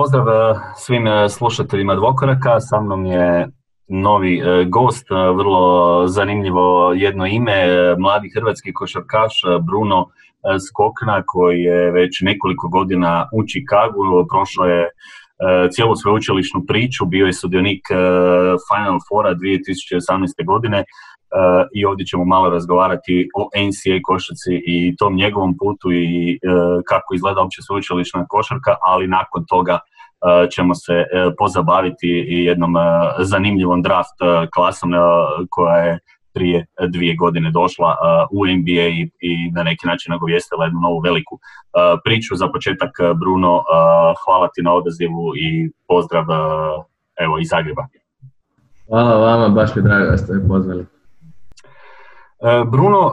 pozdrav svim slušateljima Dvokoraka, sa mnom je novi gost, vrlo zanimljivo jedno ime, mladi hrvatski košarkaš Bruno Skokna koji je već nekoliko godina u Čikagu, prošlo je cijelu sveučilišnu priču, bio je sudionik Final Fora 2018. godine i ovdje ćemo malo razgovarati o NCAA košarci i tom njegovom putu i kako izgleda uopće sveučilišna košarka, ali nakon toga ćemo se pozabaviti i jednom zanimljivom draft klasom koja je prije dvije godine došla u NBA i, na neki način nagovijestila jednu novu veliku priču. Za početak, Bruno, hvala ti na odazivu i pozdrav evo iz Zagreba. Hvala vama, baš mi drago da ste me pozvali. Bruno,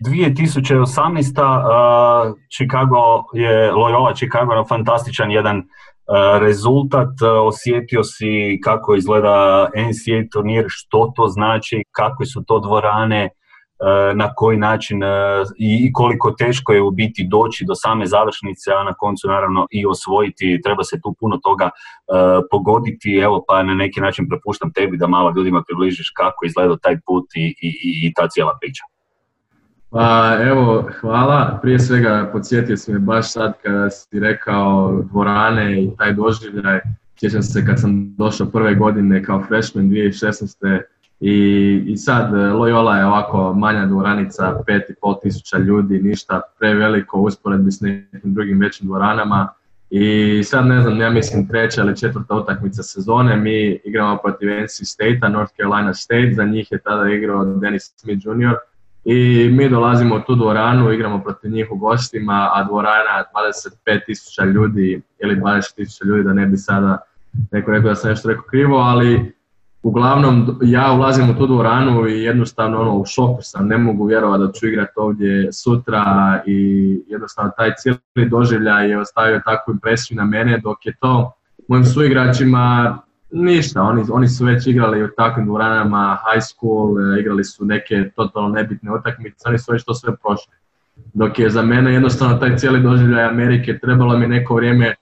2018. Chicago je, Loyola Chicago fantastičan jedan rezultat, osjetio si kako izgleda NCAA turnir, što to znači, kakve su to dvorane, na koji način i koliko teško je u biti doći do same završnice, a na koncu naravno i osvojiti, treba se tu puno toga pogoditi, evo pa na neki način prepuštam tebi da malo ljudima približiš kako izgleda taj put i, i, i ta cijela priča. Pa evo, hvala. Prije svega podsjetio si me baš sad kada si rekao dvorane i taj doživljaj. Sjećam se kad sam došao prve godine kao freshman 2016. I, i sad Loyola je ovako manja dvoranica, 5,5 tisuća ljudi, ništa preveliko u usporedbi s nekim drugim većim dvoranama. I sad ne znam, ja mislim treća ili četvrta utakmica sezone, mi igramo protiv NC State-a, North Carolina State, za njih je tada igrao Dennis Smith Jr. I mi dolazimo u tu dvoranu, igramo protiv njih u gostima, a dvorana 25.000 ljudi ili 20.000 ljudi, da ne bi sada neko rekao da sam nešto rekao krivo, ali uglavnom ja ulazim u tu dvoranu i jednostavno ono, u šoku sam, ne mogu vjerovati da ću igrati ovdje sutra i jednostavno taj cijeli doživljaj je ostavio takvu impresiju na mene dok je to mojim suigračima Ništa, oni, oni su već igrali u takvim dvoranama, high school, e, igrali su neke totalno nebitne utakmice, oni su već to sve prošli. Dok je za mene jednostavno taj cijeli doživljaj Amerike trebalo mi neko vrijeme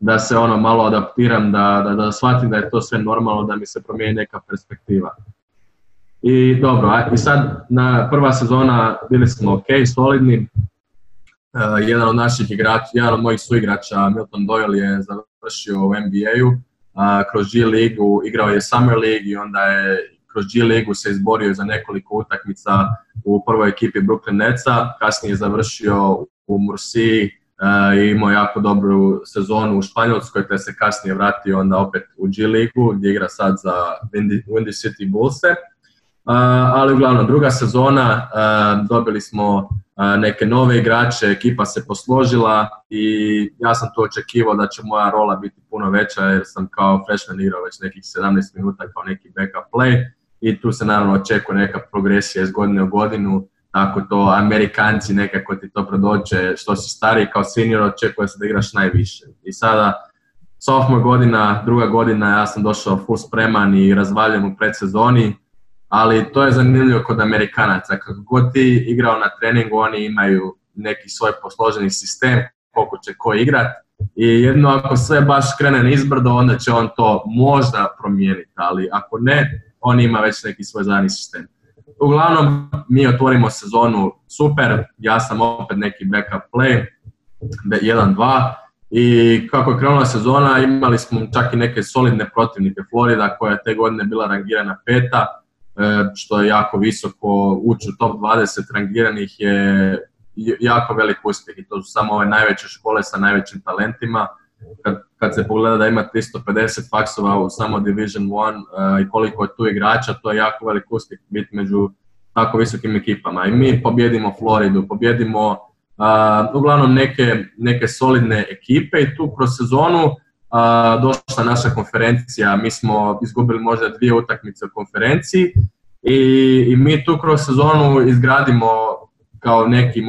da se ono malo adaptiram, da, da, da shvatim da je to sve normalno, da mi se promijeni neka perspektiva. I dobro, i sad na prva sezona bili smo ok, solidni. Uh, jedan od naših igrača, jedan od mojih suigrača, Milton Doyle je završio u NBA-u kroz G ligu, igrao je Summer League i onda je kroz G ligu se izborio za nekoliko utakmica u prvoj ekipi Brooklyn Netsa, kasnije je završio u Mursiji i imao jako dobru sezonu u Španjolskoj, te se kasnije vratio onda opet u G ligu gdje igra sad za Windy, City Bullse. ali uglavnom druga sezona dobili smo neke nove igrače, ekipa se posložila i ja sam to očekivao da će moja rola biti puno veća jer sam kao freshman igrao već nekih 17 minuta kao neki backup play i tu se naravno očekuje neka progresija iz godine u godinu, tako to Amerikanci nekako ti to predoće, što si stariji kao senior očekuje se da igraš najviše. I sada sophomore godina, druga godina, ja sam došao full spreman i razvaljen u predsezoni, ali to je zanimljivo kod Amerikanaca. Kako god ti igrao na treningu, oni imaju neki svoj posloženi sistem, koliko će ko igrat. I jedno ako sve baš krene na izbrdo, onda će on to možda promijeniti, ali ako ne, on ima već neki svoj zadnji sistem. Uglavnom, mi otvorimo sezonu super, ja sam opet neki backup play, 1-2, i kako je krenula sezona, imali smo čak i neke solidne protivnike. Florida koja je te godine bila rangirana peta, E, što je jako visoko, ući u top 20 rangiranih je jako velik uspjeh i to su samo ove najveće škole sa najvećim talentima. Kad, kad se pogleda da ima 350 faksova u samo Division 1 e, i koliko je tu igrača, to je jako velik uspjeh biti među tako visokim ekipama. I mi pobjedimo Floridu, pobjedimo uh, uglavnom neke, neke solidne ekipe i tu kroz sezonu došla naša konferencija, mi smo izgubili možda dvije utakmice u konferenciji i, i mi tu kroz sezonu izgradimo kao neki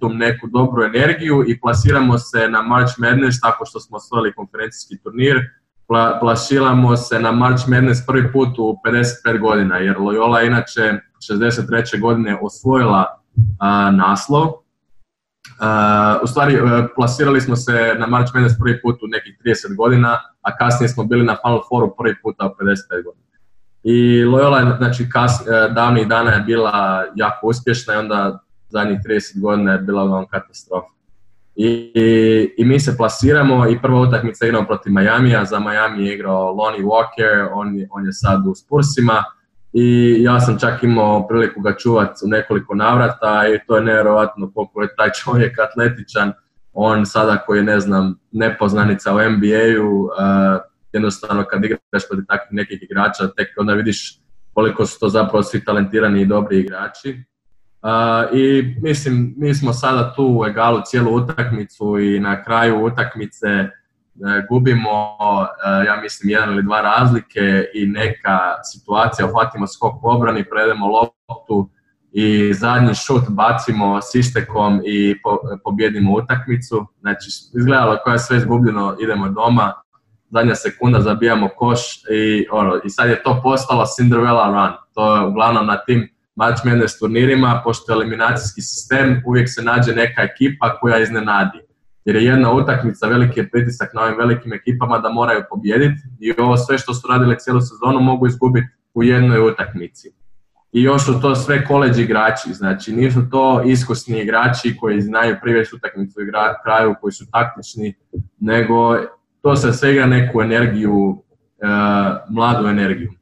momentum, neku dobru energiju i plasiramo se na March Madness tako što smo osvojili konferencijski turnir. Pla, plasiramo se na March Madness prvi put u 55 godina, jer Loyola inače 63. godine osvojila a, naslov u stvari, plasirali smo se na March Madness prvi put u nekih 30 godina, a kasnije smo bili na Final Fouru prvi puta u 55 godina. I Loyola, znači, kas, davnih dana je bila jako uspješna i onda zadnjih 30 godina je bila vam katastrofa. I, i, mi se plasiramo i prva utakmica igramo protiv Majamija, za Miami je igrao Lonnie Walker, on, on je sad u Spursima i ja sam čak imao priliku ga čuvat u nekoliko navrata i to je nevjerojatno koliko je taj čovjek atletičan, on sada koji je ne znam nepoznanica u NBA-u, uh, jednostavno kad igraš protiv takvih nekih igrača tek onda vidiš koliko su to zapravo svi talentirani i dobri igrači. I mislim, mi smo sada tu u egalu cijelu utakmicu i na kraju utakmice e, gubimo, e, ja mislim, jedan ili dva razlike i neka situacija, uhvatimo skok u obrani, predemo loptu i zadnji šut bacimo s istekom i pobjedimo utakmicu. Znači, izgledalo koja je sve izgubljeno, idemo doma, zadnja sekunda zabijamo koš i, ono, i sad je to postalo Cinderella run. To je uglavnom na tim match s turnirima, pošto je eliminacijski sistem, uvijek se nađe neka ekipa koja iznenadi. Jer je jedna utakmica, veliki je pritisak na ovim velikim ekipama da moraju pobijediti i ovo sve što su radili cijelu sezonu mogu izgubiti u jednoj utakmici. I još su to sve koleđi igrači, znači nisu to iskusni igrači koji znaju privesti utakmicu i kraju, koji su taktični, nego to se svega neku energiju, e, mladu energiju.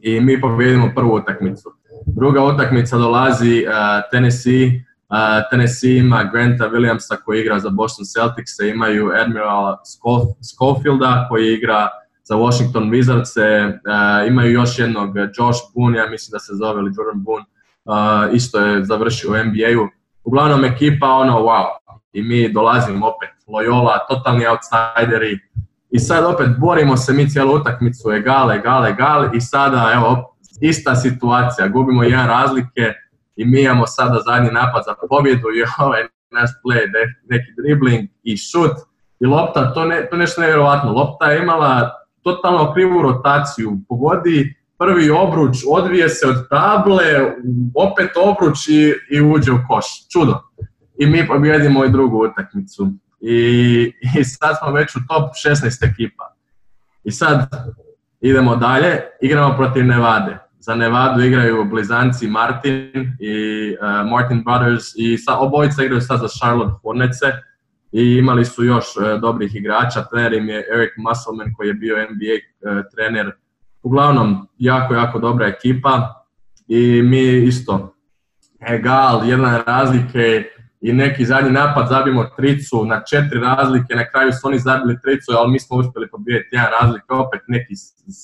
I mi pobjedimo prvu utakmicu. Druga utakmica dolazi uh, Tennessee. Uh, Tennessee ima Granta Williamsa koji igra za Boston Celtics, imaju Admiral Schofielda koji igra za Washington Wizards, uh, imaju još jednog Josh Boone, ja mislim da se zove ili Jordan Boone, isto je završio u NBA-u. Uglavnom ekipa ono wow i mi dolazimo opet Loyola, totalni outsideri i sad opet borimo se mi cijelu utakmicu, egal, egal, egal i sada evo ista situacija, gubimo jedan razlike i mi imamo sada zadnji napad za pobjedu i ovaj naš play, neki dribbling i šut i lopta, to, ne, to nešto nevjerojatno. Lopta je imala totalno krivu rotaciju, pogodi prvi obruč, odvije se od table, opet obruč i, i uđe u koš. Čudo. I mi pobjedimo i drugu utakmicu. I, I sad smo već u top 16 ekipa. I sad idemo dalje, igramo protiv Nevade za Nevadu igraju blizanci Martin i uh, Martin Brothers i sa, obojica igraju sad za Charlotte Hornets i imali su još uh, dobrih igrača. Trener im je Eric Musselman koji je bio NBA uh, trener. Uglavnom, jako, jako dobra ekipa i mi isto egal, jedna razlike i neki zadnji napad zabijemo tricu na četiri razlike, na kraju su oni zabili tricu, ali mi smo uspjeli pobijeti jedan razlike, opet neki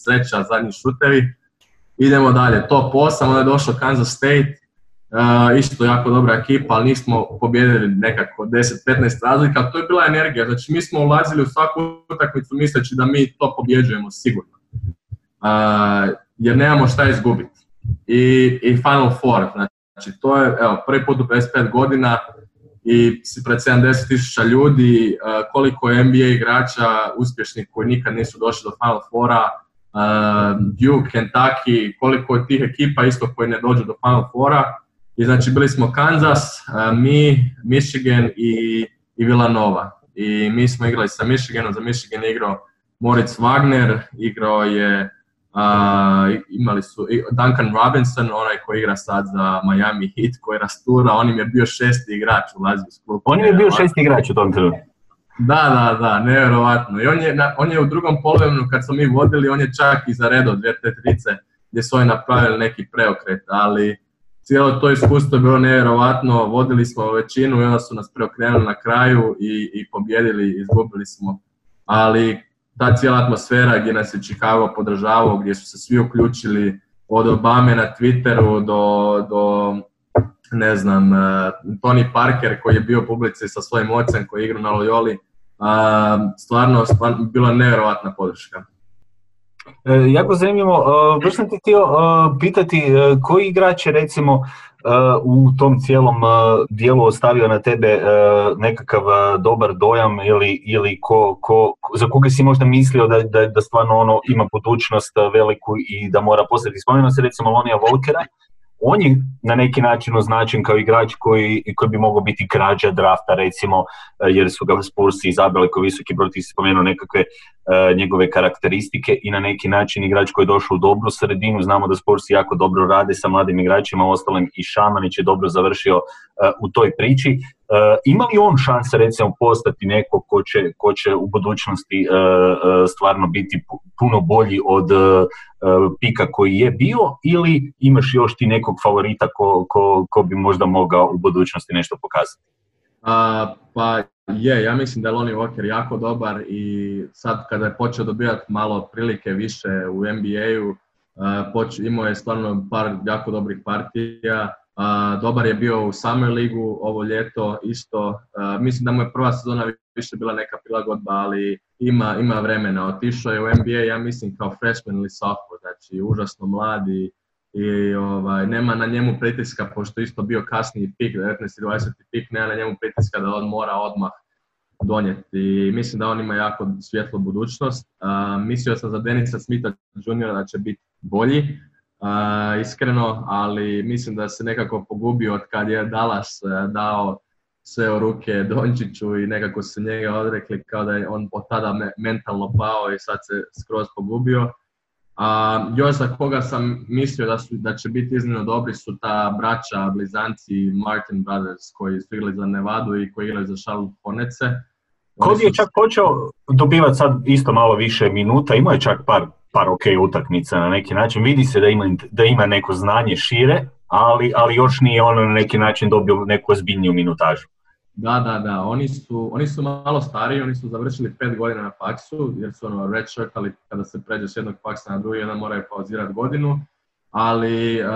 sreća zadnji šutevi Idemo dalje, top 8, onda je došao Kansas State, uh, isto jako dobra ekipa, ali nismo pobjedili nekako 10-15 razlika, to je bila energija, znači mi smo ulazili u svaku utakmicu misleći da mi to pobjeđujemo sigurno, uh, jer nemamo šta izgubiti. I, I Final Four, znači to je evo, prvi put u 55 godina i pred 70.000 ljudi, uh, koliko je NBA igrača uspješnih koji nikad nisu došli do Final Fora, Duke, Kentucky, koliko je tih ekipa isto koji ne dođu do Final Fora. I znači bili smo Kansas, uh, mi, Michigan i, i Villanova. I mi smo igrali sa Michiganom, za Michigan je igrao Moritz Wagner, igrao je Uh, imali su Duncan Robinson, onaj koji igra sad za Miami Heat, koji rastura, on im je bio šesti igrač u u On je bio šesti igrač u tom trenutku. Da, da, da, nevjerovatno. I on je, on je u drugom polovremenu kad smo mi vodili, on je čak i zaredao dvije te trice gdje su oni napravili neki preokret, ali cijelo to iskustvo je bilo nevjerovatno, vodili smo većinu i onda su nas preokrenuli na kraju i, i pobjedili, izgubili smo. Ali ta cijela atmosfera gdje nas je Chicago podržavao, gdje su se svi uključili od Obame na Twitteru do, do ne znam, uh, Tony Parker koji je bio publici sa svojim ocem koji je igrao na Loyoli, uh, stvarno, stvarno bila nevjerovatna podrška. E, jako zanimljivo, uh, baš sam ti htio uh, pitati koji igrač je recimo u tom cijelom dijelu ostavio na tebe nekakav dobar dojam ili, ili ko, ko, za koga si možda mislio da, da, da stvarno ono ima budućnost veliku i da mora postati. Spomenuo se recimo Lonija Volkera, on je na neki način označen kao igrač koji, koji bi mogao biti krađa drafta recimo, jer su ga Spursi izabrali kao visoki broj, ti si spomenuo nekakve njegove karakteristike i na neki način igrač koji je došao u dobru sredinu, znamo da Spursi jako dobro rade sa mladim igračima, ostalom i Šamanić je dobro završio u toj priči. Uh, ima li on šanse recimo postati neko ko će, ko će u budućnosti uh, uh, stvarno biti puno bolji od pika koji je bio ili imaš još ti nekog favorita ko, ko, ko bi možda mogao u budućnosti nešto pokazati? pa je, ja mislim da je Lonnie Walker jako dobar i sad kada je počeo dobivati malo prilike više u NBA-u, imao je stvarno par jako dobrih partija, dobar je bio u Summer ligu ovo ljeto isto. mislim da mu je prva sezona više bila neka prilagodba, ali ima, ima vremena. Otišao je u NBA, ja mislim, kao freshman ili sophomore, znači užasno mladi i ovaj, nema na njemu pritiska, pošto isto bio kasniji pik, 19. i 20. pik, nema na njemu pritiska da on mora odmah donijeti. I mislim da on ima jako svjetlu budućnost. mislio sam za Denisa Smitha Jr. da će biti bolji, iskreno, ali mislim da se nekako pogubio od kad je Dallas e, dao sve u ruke Dončiću i nekako se njega odrekli kao da je on od tada mentalno pao i sad se skroz pogubio. A, još za koga sam mislio da, su, da će biti iznimno dobri su ta braća, blizanci Martin Brothers koji su igrali za Nevadu i koji igrali za Charlotte Hornetse. Kod je čak počeo dobivati sad isto malo više minuta, imao je čak par par ok utakmica na neki način. Vidi se da ima, da ima neko znanje šire, ali, ali još nije ono na neki način dobio neku ozbiljniju minutažu. Da, da, da. Oni su, oni su malo stariji, oni su završili pet godina na faksu, jer su ono red shirt, ali kada se pređe s jednog faksa na drugi, onda moraju pauzirati godinu. Ali uh,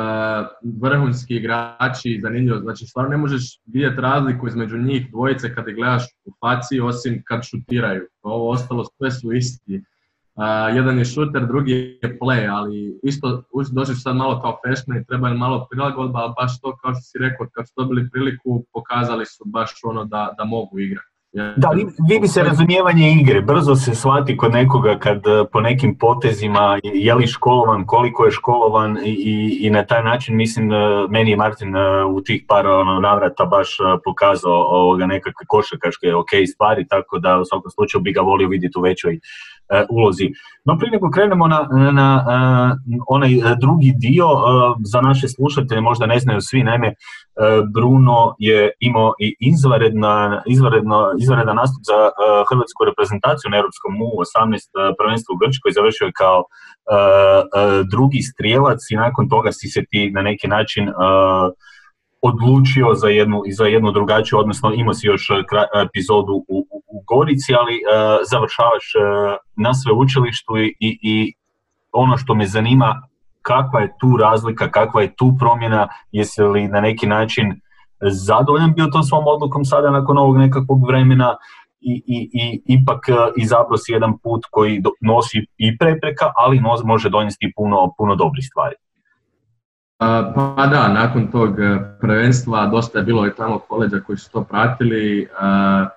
vrhunski igrači, zanimljivo, znači stvarno ne možeš vidjeti razliku između njih dvojice kad gledaš u faci, osim kad šutiraju. Ovo ostalo sve su isti jedan je shooter, drugi je play, ali isto su sad malo kao freshman i treba malo prilagodba, ali baš to kao što si rekao, kad su dobili priliku, pokazali su baš ono da, da mogu igrati. Da, vidi se razumijevanje igre, brzo se shvati kod nekoga kad e, po nekim potezima je li školovan, koliko je školovan i, i na taj način mislim e, meni je Martin e, u tih par ono, navrata baš pokazao ovoga nekakve košarkaške ok stvari, tako da u svakom slučaju bi ga volio vidjeti u većoj ulozi. No prije nego krenemo na, na e, onaj drugi dio, e, za naše slušatelje možda ne znaju svi, naime Bruno je imao i izvanredna, izvanredno, izvanredan nastup za hrvatsku reprezentaciju na Europskom U18 prvenstvu u Grčkoj, završio je kao drugi strijelac i nakon toga si se ti na neki način odlučio za jednu, za jednu drugačiju, odnosno imao si još epizodu u, u Gorici, ali uh, završavaš uh, na sveučilištu i, i, i ono što me zanima, kakva je tu razlika, kakva je tu promjena, jesi li na neki način zadovoljan bio tom svom odlukom sada nakon ovog nekakvog vremena i, i, i ipak uh, izabrao si jedan put koji nosi i prepreka, ali može donijeti puno, puno dobrih stvari. Pa da, nakon tog e, prvenstva dosta je bilo i tamo koleđa koji su to pratili. E,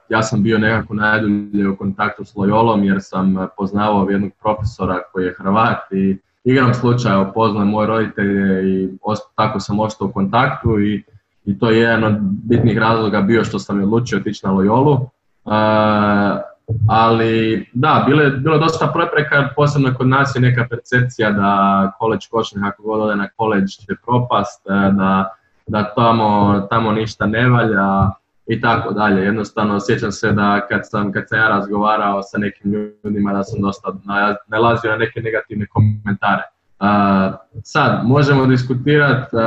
ja sam bio nekako najdulje u kontaktu s Loyolom jer sam poznavao jednog profesora koji je Hrvat i igram slučaja upoznao moje roditelje i tako sam ostao u kontaktu i, i to je jedan od bitnih razloga bio što sam odlučio otići na Loyolu. E, ali da, bilo je, bilo dosta prepreka, posebno kod nas je neka percepcija da college košnih ako god na college će propast, e, da, da tamo, tamo ništa ne valja i tako dalje. Jednostavno sjećam se da kad sam, kad sam ja razgovarao sa nekim ljudima da sam dosta nalazio na neke negativne komentare. Uh, sad, možemo diskutirati uh,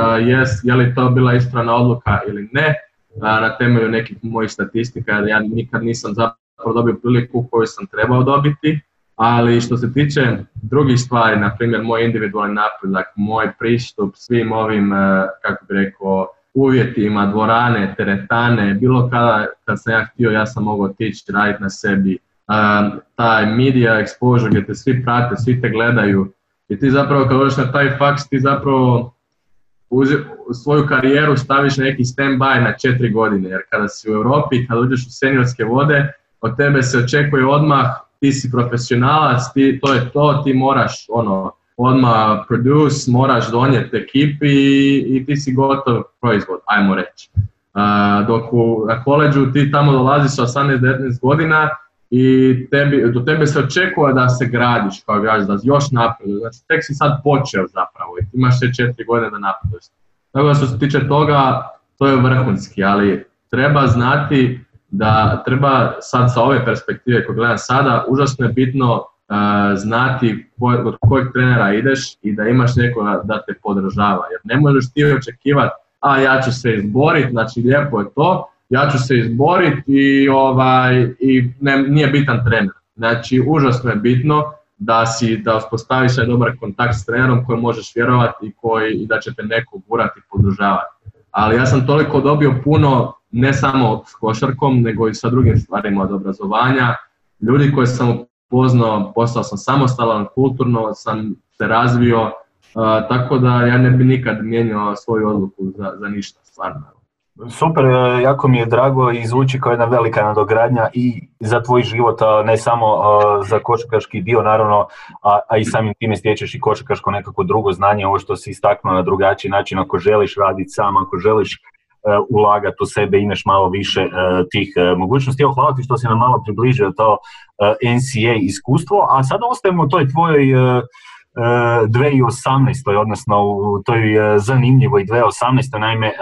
je li to bila ispravna odluka ili ne, na temelju nekih mojih statistika, ja nikad nisam zapravo dobio priliku koju sam trebao dobiti, ali što se tiče drugih stvari, na primjer moj individualni napredak, moj pristup svim ovim, e, kako bi rekao, uvjetima, dvorane, teretane, bilo kada kad sam ja htio, ja sam mogao otići raditi na sebi. Um, taj media exposure gdje te svi prate, svi te gledaju i ti zapravo kad dođeš na taj faks, ti zapravo svoju karijeru staviš neki stand-by na četiri godine, jer kada si u Europi, kada uđeš u seniorske vode, od tebe se očekuje odmah, ti si profesionalac, ti, to je to, ti moraš ono, odmah produce, moraš donijeti ekipi i, i ti si gotov proizvod, ajmo reći. dok u, na koleđu ti tamo dolaziš sa 18-19 godina i tebi, do tebe se očekuje da se gradiš kao igrač, da još napreduješ. Znači tek si sad počeo zapravo i imaš še četiri godine da napreduješ. Tako da što se tiče toga, to je vrhunski, ali treba znati da treba sad sa ove perspektive koje gledam sada, užasno je bitno znati od kojeg trenera ideš i da imaš nekoga da te podržava. Jer ne možeš ti očekivati, a ja ću se izboriti, znači lijepo je to, ja ću se izboriti i, ovaj, i ne, nije bitan trener. Znači, užasno je bitno da si da uspostaviš dobar kontakt s trenerom koji možeš vjerovati i koji i da će te neko gurati i podržavati. Ali ja sam toliko dobio puno, ne samo s košarkom, nego i sa drugim stvarima od obrazovanja. Ljudi koje sam upoznao, postao sam samostalan, kulturno sam se razvio, tako da ja ne bi nikad mijenjao svoju odluku za, za ništa, stvarno. Super, e, jako mi je drago i zvuči kao jedna velika nadogradnja i za tvoj život, ne samo za košarkaški dio naravno, a, i samim time stječeš i košarkaško nekako drugo znanje, ovo što si istaknuo na drugačiji način, ako želiš raditi sam, ako želiš ulagati u sebe, imaš malo više e, tih mogućnosti. Evo, hvala ti što si nam malo približio to NCA iskustvo, a sada ostajemo u toj tvojoj 2018. odnosno u toj e, zanimljivoj 2018. Naime, e,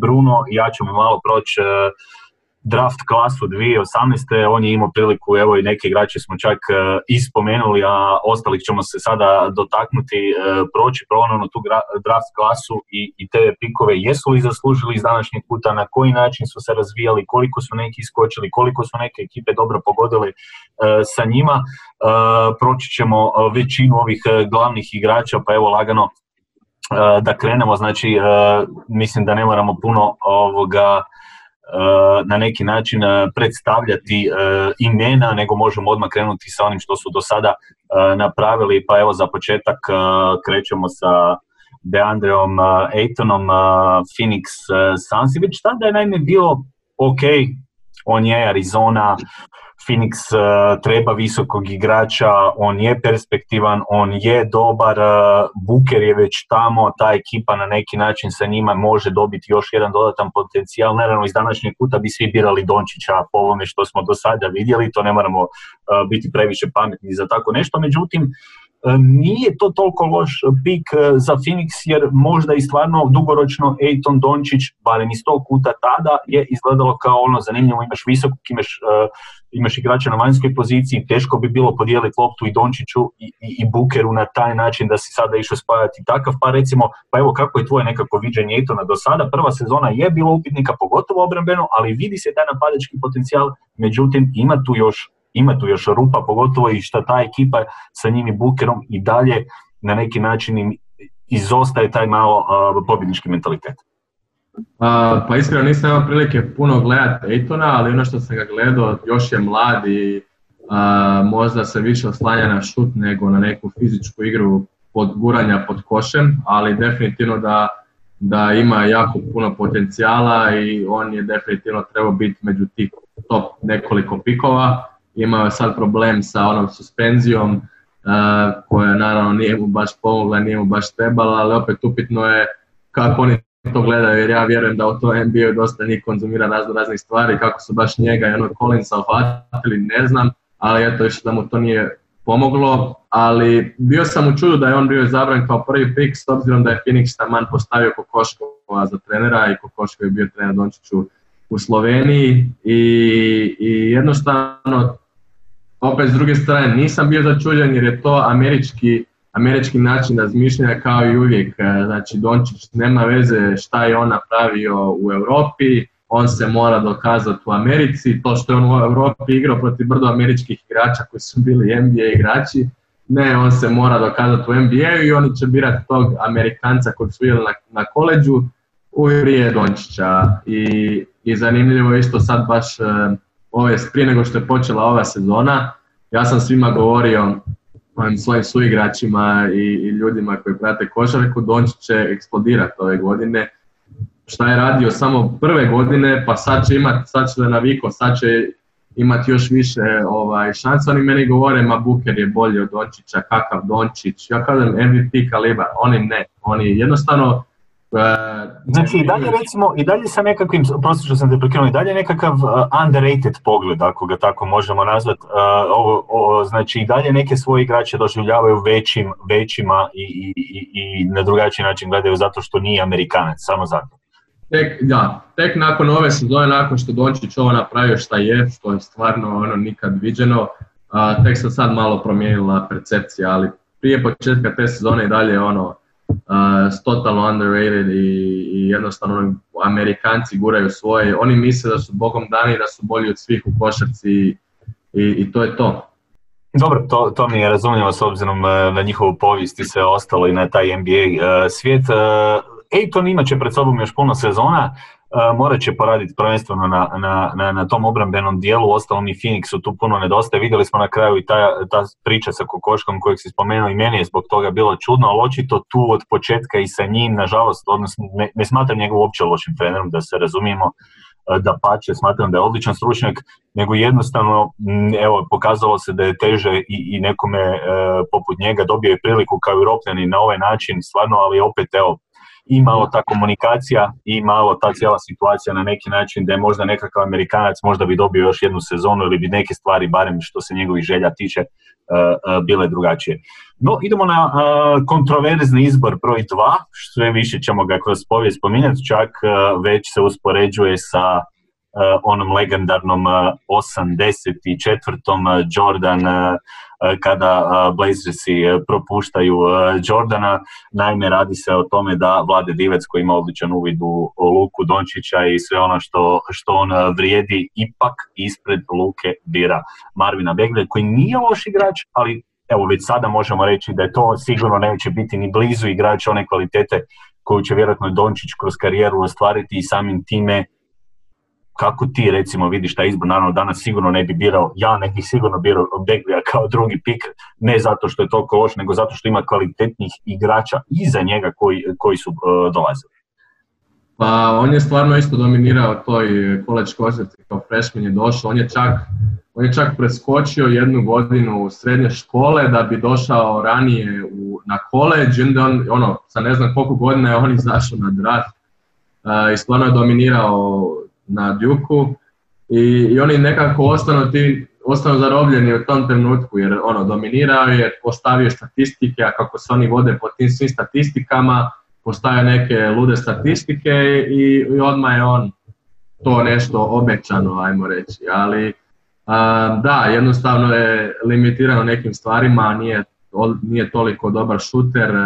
Bruno, ja ću malo proći e, draft klasu 2018. On je imao priliku, evo i neke igrače smo čak ispomenuli, a ostalih ćemo se sada dotaknuti, proći pronovno tu draft klasu i, i te pikove. Jesu li zaslužili iz današnjeg puta, na koji način su se razvijali, koliko su neki iskočili, koliko su neke ekipe dobro pogodili sa njima. Proći ćemo većinu ovih glavnih igrača, pa evo lagano da krenemo, znači mislim da ne moramo puno ovoga na neki način eh, predstavljati eh, imena, nego možemo odmah krenuti sa onim što su do sada napravili. Pa evo za početak krećemo sa Deandreom Aytonom, Phoenix Suns. Već tada je naime bio ok, on je Arizona, Phoenix uh, treba visokog igrača, on je perspektivan, on je dobar, uh, Booker je već tamo, ta ekipa na neki način sa njima može dobiti još jedan dodatan potencijal. Naravno, iz današnjeg puta bi svi birali Dončića po ovome što smo do sada vidjeli, to ne moramo uh, biti previše pametni za tako nešto, međutim, nije to toliko loš pik za Phoenix jer možda i stvarno dugoročno Ejton Dončić, barem iz tog kuta tada, je izgledalo kao ono zanimljivo, imaš visokog, imaš imaš igrača na vanjskoj poziciji, teško bi bilo podijeliti loptu i Dončiću i, i, i Bukeru na taj način da si sada išao spajati takav, pa recimo, pa evo kako je tvoje nekako viđenje Etona do sada, prva sezona je bilo upitnika, pogotovo obrambeno, ali vidi se taj napadački potencijal, međutim ima tu još ima tu još rupa, pogotovo i što ta ekipa sa njim i Bukerom i dalje na neki način im izostaje taj malo uh, pobjednički mentalitet. Pa, pa iskreno nisam imao prilike puno gledati Ejtona, ali ono što sam ga gledao, još je mlad i možda se više oslanja na šut nego na neku fizičku igru pod guranja pod košem, ali definitivno da, da ima jako puno potencijala i on je definitivno trebao biti među tih top nekoliko pikova. Imao je sad problem sa onom suspenzijom koja naravno nije mu baš pomogla, nije mu baš trebala, ali opet upitno je kako oni to gledaju jer ja vjerujem da u to NBA dosta njih konzumira razno raznih stvari, kako su baš njega i onog Collinsa uhvatili, ne znam, ali eto još da mu to nije pomoglo, ali bio sam u čudu da je on bio izabran kao prvi pik s obzirom da je Phoenix taman postavio Kokoškova za trenera i Kokoško je bio trener Dončiću u Sloveniji i, i jednostavno opet s druge strane nisam bio začuđen jer je to američki američki način razmišljanja kao i uvijek. E, znači Dončić nema veze šta je on napravio u Europi, on se mora dokazati u Americi, to što je on u Europi igrao protiv brdo američkih igrača koji su bili NBA igrači, ne, on se mora dokazati u NBA i oni će birati tog Amerikanca kojeg su vidjeli na, na koleđu prije Dončića. I, I zanimljivo isto sad baš e, ove, prije nego što je počela ova sezona, ja sam svima govorio svojim, svojim suigračima i, i ljudima koji prate košarku, Dončić će eksplodirati ove godine. Šta je radio samo prve godine, pa sad će imati, sad će da naviko, sad će imati još više ovaj, šansa. Oni meni govore, ma Buker je bolji od Dončića, kakav Dončić. Ja kažem MVP kalibar, oni ne. Oni jednostavno Znači i dalje recimo, i dalje sa nekakvim, prosto što sam te prekinuo, i dalje nekakav uh, underrated pogled, ako ga tako možemo nazvati, uh, ovo, znači i dalje neke svoje igrače doživljavaju većim, većima i, i, i na drugačiji način gledaju zato što nije Amerikanac, samo zato. Tek, da, tek nakon ove sezone, nakon što Dončić ovo napravio šta je, što je stvarno ono nikad viđeno, uh, tek se sad malo promijenila percepcija, ali prije početka te sezone i dalje ono, uh, totalno underrated i, i jednostavno ono, Amerikanci guraju svoje, oni misle da su bogom dani da su bolji od svih u košarci i, i to je to. Dobro, to, to mi je razumljivo s obzirom uh, na njihovu povijest i sve ostalo i na taj NBA uh, svijet. Ejton imat će pred sobom još puno sezona, morat će poraditi prvenstveno na, na, na, na tom obrambenom dijelu, ostalom i Phoenixu tu puno nedostaje. Vidjeli smo na kraju i ta, ta priča sa Kokoškom kojeg si spomenuo i meni je zbog toga bilo čudno, ali očito tu od početka i sa njim, nažalost, odnosno ne, ne smatram njega uopće lošim trenerom, da se razumijemo, da pače, smatram da je odličan stručnjak, nego jednostavno, evo, pokazalo se da je teže i, i nekome uh, poput njega dobio je priliku kao Europljani na ovaj način, stvarno, ali opet, evo, i malo ta komunikacija i malo ta cijela situacija na neki način da je možda nekakav Amerikanac možda bi dobio još jednu sezonu ili bi neke stvari, barem što se njegovih želja tiče, uh, uh, bile drugačije. No, idemo na uh, kontroverzni izbor broj 2, sve više ćemo ga kroz povijest spominjati, čak već se uspoređuje sa onom legendarnom 84. Jordan kada Blazersi propuštaju Jordana. Naime, radi se o tome da Vlade Divec koji ima odličan uvid u Luku Dončića i sve ono što, što on vrijedi, ipak ispred Luke bira Marvina Begle koji nije loš igrač, ali evo već sada možemo reći da je to sigurno neće biti ni blizu igrač one kvalitete koju će vjerojatno Dončić kroz karijeru ostvariti i samim time kako ti recimo vidiš taj izbor, naravno danas sigurno ne bi birao, ja ne bih sigurno birao Beglija kao drugi pik, ne zato što je toliko loš, nego zato što ima kvalitetnih igrača iza njega koji, koji su uh, dolazili. Pa on je stvarno isto dominirao toj college košarci kao freshman je došao, on je čak on je čak preskočio jednu godinu u srednje škole da bi došao ranije u, na college, onda on, ono, sa ne znam koliko godina je on izašao na draft uh, i stvarno je dominirao na Duku i, i oni nekako ostanu ti ostanu zarobljeni u tom trenutku jer ono dominirao je, postavio statistike, a kako se oni vode po tim svim statistikama, postavio neke lude statistike i, i odmah je on to nešto obećano, ajmo reći, ali da, jednostavno je limitirano nekim stvarima, nije, nije toliko dobar šuter, e,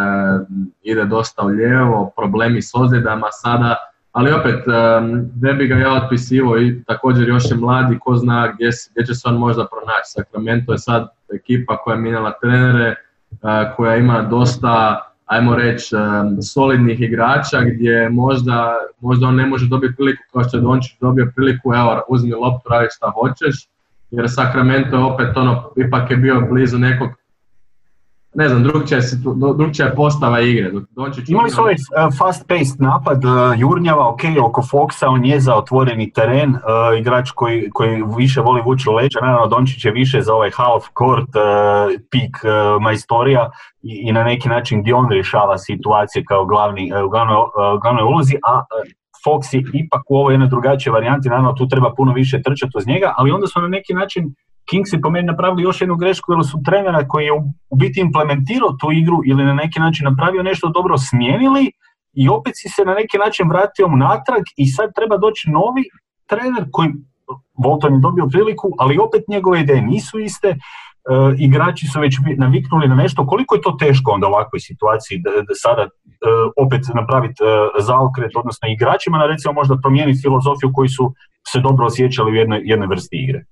ide dosta u lijevo, problemi s ozljedama sada, ali opet, ne bi ga ja otpisivo i također još je mladi, ko zna gdje, gdje će se on možda pronaći. Sacramento je sad ekipa koja je minjala trenere, e, koja ima dosta, ajmo reći, solidnih igrača gdje možda, možda on ne može dobiti priliku kao što je Dončić dobio priliku, evo uzmi loptu, radi šta hoćeš, jer Sacramento je opet ono, ipak je bio blizu nekog ne znam, drugčija je postava igre. Dončić Imali su ovaj uh, fast-paced napad, uh, Jurnjava, ok, oko Foxa, on je za otvoreni teren, uh, igrač koji, koji više voli vući leđa, naravno Dončić je više za ovaj half court, pik majstorija i, i na neki način gdje on rješava situacije kao glavni, u glavnoj, glavnoj ulozi, a Fox je ipak u ovoj jednoj drugačijoj varijanti, naravno tu treba puno više trčati uz njega, ali onda su na neki način Kingsi po meni napravili još jednu grešku jer su trenera koji je u biti implementirao tu igru ili na neki način napravio nešto dobro smijenili i opet si se na neki način vratio natrag i sad treba doći novi trener koji Volton je dobio priliku, ali opet njegove ideje nisu iste, e, igrači su već naviknuli na nešto, koliko je to teško onda u ovakvoj situaciji da, da sada e, opet napraviti e, zaokret, odnosno igračima na recimo možda promijeniti filozofiju koji su se dobro osjećali u jednoj, jednoj vrsti igre.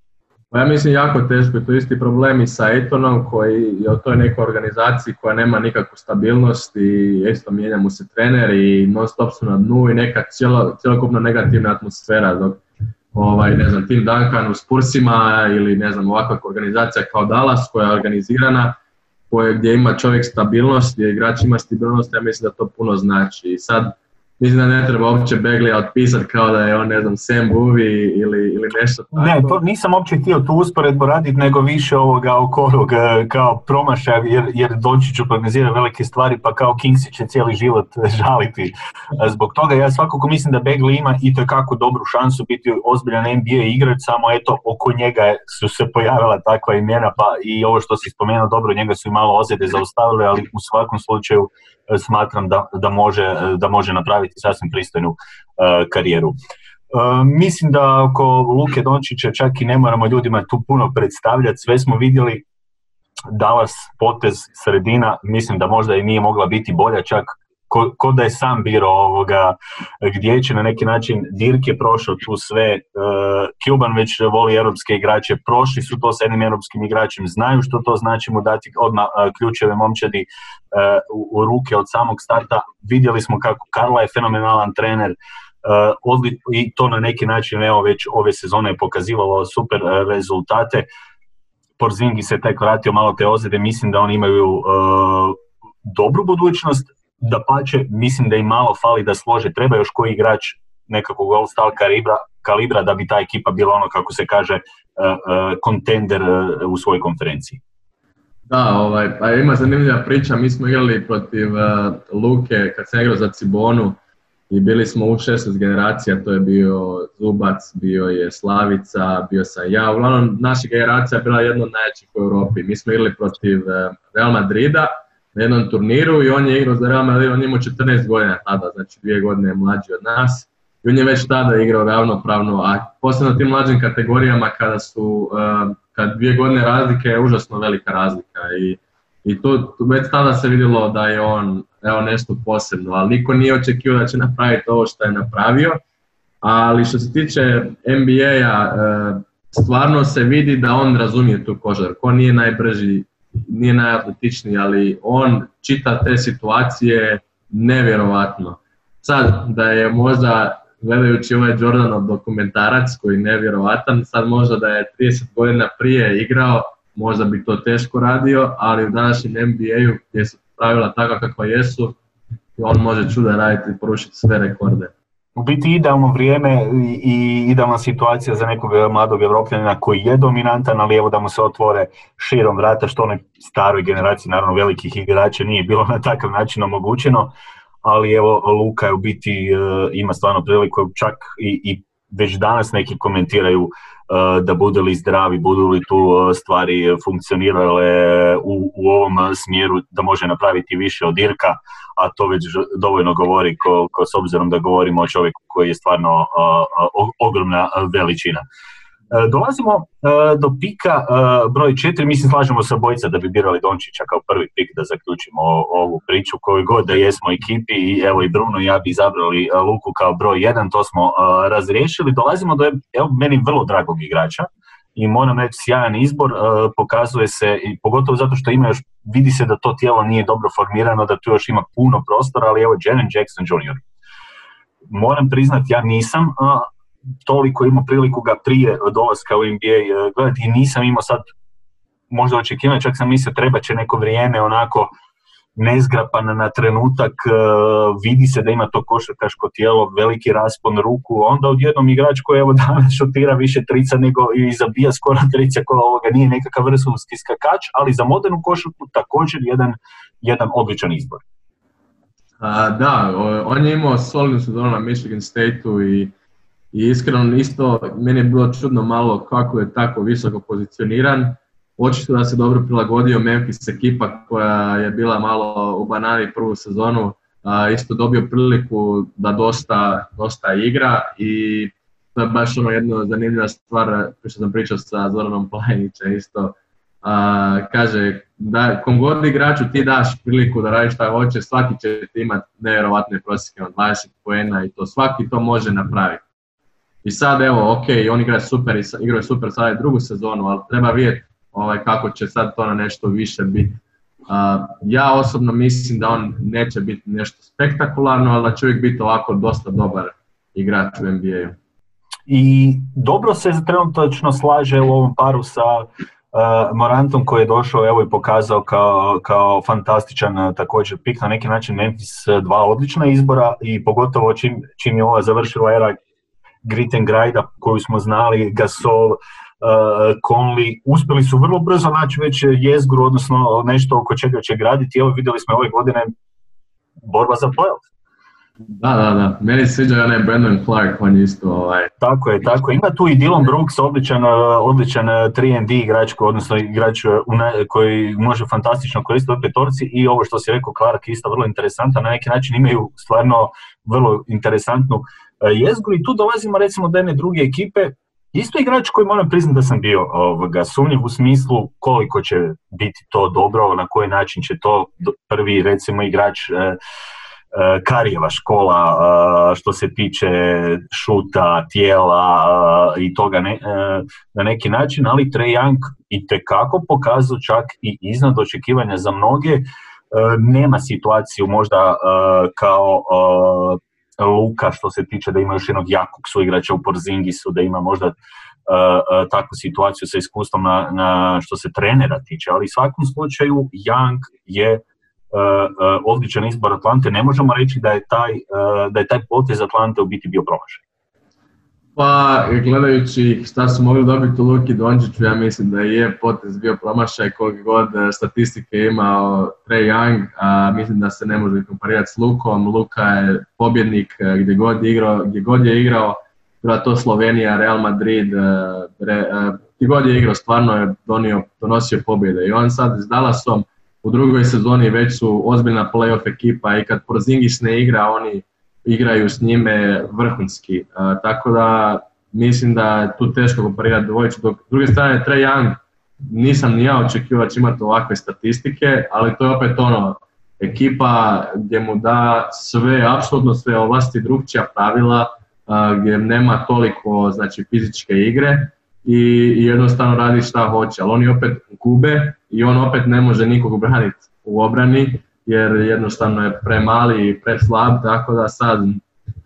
Pa ja mislim jako teško to isti problem i sa Etonom koji je u toj nekoj organizaciji koja nema nikakvu stabilnost i isto mijenja mu se trener i non stop su na dnu i neka cijelo, cjelokupno negativna atmosfera dok ovaj, ne znam, Tim Duncan u Spursima ili ne znam, ovakva organizacija kao Dallas koja je organizirana gdje ima čovjek stabilnost, gdje igrač ima stabilnost, ja mislim da to puno znači. I sad mislim da ne treba uopće Beglija otpisati kao da je on, ne znam, Sam Bowie ili, ili nešto tako. Ne, to nisam uopće htio tu usporedbu raditi, nego više ovoga oko ovoga kao promašaja, jer, jer Dončić organizira velike stvari, pa kao Kingsi će cijeli život žaliti. Zbog toga ja svakako mislim da Begli ima i kako dobru šansu biti ozbiljan NBA igrač, samo eto, oko njega su se pojavila takva imena, pa i ovo što si spomenuo, dobro, njega su i malo ozljede zaustavili, ali u svakom slučaju e, smatram da, da, može, da može napraviti sasvim pristojnu uh, karijeru. Uh, mislim da oko Luke Dončića čak i ne moramo ljudima tu puno predstavljati, sve smo vidjeli Dallas potez sredina, mislim da možda i nije mogla biti bolja, čak ko, ko da je sam biro ovoga, gdje će na neki način Dirk je prošao tu sve, uh, Cuban već voli europske igrače, prošli su to s jednim europskim igračem, znaju što to znači mu dati odmah uh, ključeve momčadi uh, u, u, ruke od samog starta, vidjeli smo kako Karla je fenomenalan trener, uh, i to na neki način evo već ove sezone je pokazivalo super rezultate, Porzingi se tek vratio malo te ozljede, mislim da oni imaju uh, dobru budućnost, da pače, mislim da im malo fali da slože, treba još koji igrač nekakvog all-star kalibra, kalibra da bi ta ekipa bila ono, kako se kaže, kontender uh, uh, uh, u svojoj konferenciji. Da, ovaj, pa ima zanimljiva priča, mi smo igrali protiv Luke kad se igrao za Cibonu i bili smo u 16 generacija, to je bio Zubac, bio je Slavica, bio sam ja, uglavnom naša generacija je bila jedna od najjačih u Europi. Mi smo igrali protiv Real Madrida, na jednom turniru i on je igrao za Real Madrid, on je imao 14 godina tada, znači dvije godine je mlađi od nas. I on je već tada igrao ravnopravno, a posebno tim mlađim kategorijama kada su, uh, kad dvije godine razlike je užasno velika razlika i, i tu, već tada se vidjelo da je on evo nešto posebno, ali niko nije očekivao da će napraviti ovo što je napravio. Ali što se tiče NBA-a, uh, stvarno se vidi da on razumije tu kožarku. On nije najbrži nije najatletičniji, ali on čita te situacije nevjerovatno. Sad, da je možda, gledajući ovaj Jordanov dokumentarac koji je nevjerovatan, sad možda da je 30 godina prije igrao, možda bi to teško radio, ali u današnjem NBA-u gdje su pravila takva kakva jesu, on može čuda raditi i porušiti sve rekorde u biti idealno vrijeme i idealna situacija za nekog mladog evropljanina koji je dominantan, ali evo da mu se otvore širom vrata, što onoj staroj generaciji, naravno velikih igrača, nije bilo na takav način omogućeno, ali evo Luka je u biti e, ima stvarno priliku čak i, i već danas neki komentiraju da budu li zdravi, budu li tu e, stvari funkcionirale u, u ovom smjeru da može napraviti više od Irka, a to već dovoljno govori ko, ko s obzirom da govorimo o čovjeku koji je stvarno uh, ogromna veličina. Uh, dolazimo uh, do pika broj četiri, mislim slažemo se bojica da bi birali Dončića kao prvi pik da zaključimo ovu priču koju god da jesmo ekipi i evo i Bruno i ja bi izabrali Luku kao broj jedan, to smo razriješili. Dolazimo do evo, meni vrlo dragog igrača, i moram reći sjajan izbor, e, pokazuje se, i pogotovo zato što ima još, vidi se da to tijelo nije dobro formirano, da tu još ima puno prostora, ali evo Jalen Jackson Jr. Moram priznati, ja nisam toliko imao priliku ga prije dolaska u NBA e, gledati i nisam imao sad možda očekivanja, čak sam mislio treba će neko vrijeme onako nezgrapan na trenutak, e, vidi se da ima to košarkaško tijelo, veliki raspon ruku, onda odjednom igrač koji evo danas šutira više trica nego i zabija skoro trica koja ovoga nije nekakav vrhunski skakač, ali za modernu košarku također jedan, jedan odličan izbor. A, da, on je imao solidnu sezonu na Michigan State-u i, i iskreno isto meni je bilo čudno malo kako je tako visoko pozicioniran očito da se dobro prilagodio Memphis ekipa koja je bila malo u banani prvu sezonu, a, isto dobio priliku da dosta, dosta igra i to je baš ono jedna zanimljiva stvar što sam pričao sa Zoranom Plajnićem isto. A, kaže, da, kom god igraču ti daš priliku da radiš šta hoće, svaki će ti imati nevjerovatne prosjeke od 20 poena i to svaki to može napraviti. I sad evo, ok, on igra super, igra je super sad je drugu sezonu, ali treba vidjeti ovaj, kako će sad to na nešto više biti. Uh, ja osobno mislim da on neće biti nešto spektakularno, ali da će uvijek biti ovako dosta dobar igrač u NBA-u. I dobro se trenutno slaže u ovom paru sa Morantom koji je došao evo i pokazao kao, kao fantastičan također pik na neki način Memphis dva odlična izbora i pogotovo čim, čim je ova završila era grit and grida koju smo znali, Gasol, uh, Conley, uspjeli su vrlo brzo naći već jezgru, odnosno nešto oko čega će graditi. Evo vidjeli smo ove godine borba za playoff. Da, da, da. Meni se sviđa onaj Brandon Clark, on isto ovaj... Tako je, tako Ima tu i Dylan Brooks, odličan, odličan 3D eh, igrač, odnosno igrač eh, koji može fantastično koristiti u petorci i ovo što si rekao Clark isto vrlo interesantan, na neki način imaju stvarno vrlo interesantnu jezgru i tu dolazimo recimo do jedne druge ekipe, isto igrač koji moram priznati da sam bio ovoga, sumnjiv u smislu koliko će biti to dobro, na koji način će to prvi recimo igrač E, Karijeva škola e, što se tiče šuta, tijela e, i toga ne, na neki način, ali Trae Young i tekako pokazao čak i iznad očekivanja za mnoge. Nema situaciju možda kao Luka što se tiče da ima još jednog jakog suigrača u Porzingisu, da ima možda takvu situaciju sa iskustvom na, na što se trenera tiče, ali u svakom slučaju Young je E, odličan izbor Atlante, ne možemo reći da je taj, da je taj potez Atlante u biti bio promašaj. Pa, gledajući šta su mogli dobiti u Luki Dončiću, ja mislim da je potez bio promašaj koliko god statistike imao Trey Young, a mislim da se ne može komparirati s Lukom. Luka je pobjednik gdje god je igrao, gdje god je igrao, bila to Slovenija, Real Madrid, gdje god je igrao, stvarno je donio, donosio pobjede. I on sad s Dallasom, u drugoj sezoni već su ozbiljna playoff ekipa i kad Porzingis ne igra, oni igraju s njime vrhunski. tako da mislim da je tu teško komparirati dvojicu. Dok s druge strane Trae Young nisam ni ja očekivao da će imati ovakve statistike, ali to je opet ono, ekipa gdje mu da sve, apsolutno sve ovlasti drugčija pravila, gdje nema toliko znači, fizičke igre i jednostavno radi šta hoće, ali oni opet gube i on opet ne može nikog braniti u obrani jer jednostavno je premali i preslab, tako da sad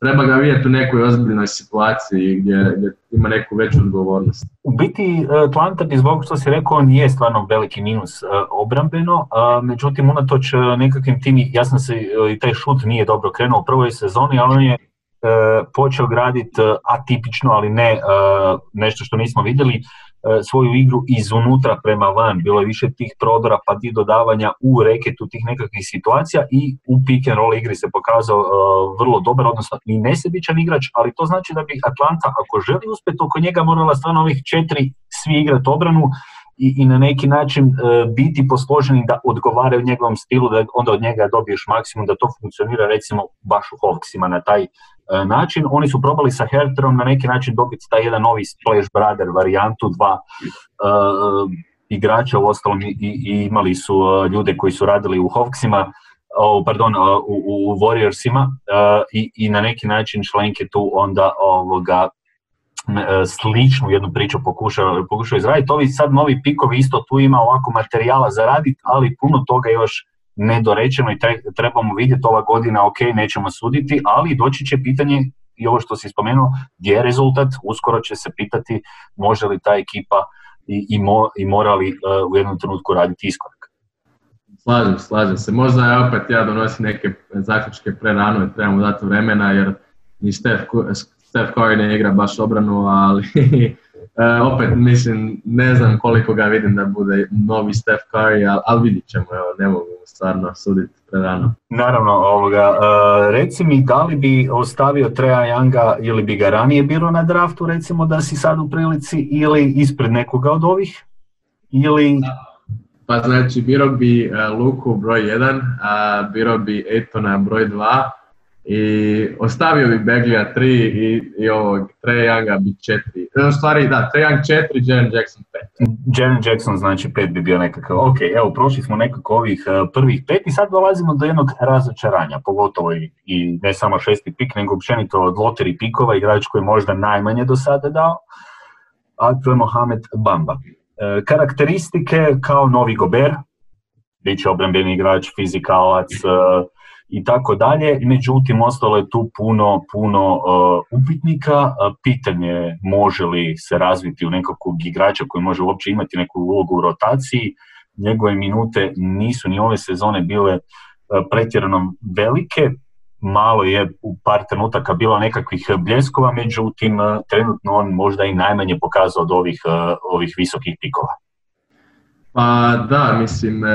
treba ga vidjeti u nekoj ozbiljnoj situaciji gdje, gdje ima neku veću odgovornost. U biti Atlanta bi zbog što si rekao on je stvarno veliki minus e, obrambeno, međutim unatoč e, nekakvim tim, jasno se i taj šut nije dobro krenuo u prvoj sezoni, ali on je E, počeo graditi e, atipično, ali ne e, nešto što nismo vidjeli, svoju igru izunutra prema van. Bilo je više tih prodora pa di dodavanja u reketu tih nekakvih situacija i u pick and roll igri se pokazao vrlo dobar, odnosno i nesebičan igrač, ali to znači da bi Atlanta, ako želi uspjeti oko njega, morala stvarno ovih četiri svi igrati obranu i, i na neki način biti posloženi da odgovaraju njegovom stilu, da onda od njega dobiješ maksimum, da to funkcionira recimo baš u Hawksima na taj E, način. Oni su probali sa Herterom na neki način dobiti taj jedan novi Splash Brother varijantu, dva uh, igrača u ostalom i, i imali su ljude koji su radili u Hawksima, uh, pardon, u, u Warriorsima i, i na neki način Šlenk tu onda ovoga sličnu jednu priču pokušao, pokušao izraditi. Ovi sad novi pikovi isto tu ima ovako materijala za raditi, ali puno toga još nedorečeno i trebamo vidjeti ova godina, ok, nećemo suditi, ali doći će pitanje i ovo što si spomenuo, gdje je rezultat, uskoro će se pitati može li ta ekipa i, i, i mora li uh, u jednom trenutku raditi iskorak. Slažem, slažem se. Možda ja opet ja donosim neke zaključke pre rano i trebamo dati vremena jer ni Steph, Steph Curry ne igra baš obranu, ali E, opet mislim, ne znam koliko ga vidim da bude novi Steph Curry, ali, ali vidit ćemo, evo, ne mogu stvarno suditi prerano. Naravno, ovoga, uh, reci mi da li bi ostavio Treja Younga ili bi ga ranije bilo na draftu, recimo da si sad u prilici, ili ispred nekoga od ovih? Ili... Pa znači, biro bi uh, Luku broj 1, a biro bi Etona broj 2, i ostavio bi Beglija 3 i, i ovog Trae Younga bi 4. U stvari da, Trae Young 4, Jaren Jackson 5. Jaren Jackson znači 5 bi bio nekakav, ok, evo prošli smo nekako ovih uh, prvih 5 i sad dolazimo do jednog razočaranja, pogotovo i, i ne samo šesti pik, nego općenito od loteri pikova, igrač koji je možda najmanje do sada dao, a to je Mohamed Bamba. Uh, karakteristike kao novi Gober, bit će obrambeni igrač, fizikalac, uh, i tako dalje. Međutim, ostalo je tu puno, puno uh, upitnika. Pitanje može li se razviti u nekakvog igrača koji može uopće imati neku ulogu u rotaciji. Njegove minute nisu ni ove sezone bile pretjerano velike. Malo je u par trenutaka bilo nekakvih bljeskova, međutim, trenutno on možda i najmanje pokazao od ovih, ovih visokih pikova. Pa da, mislim, e,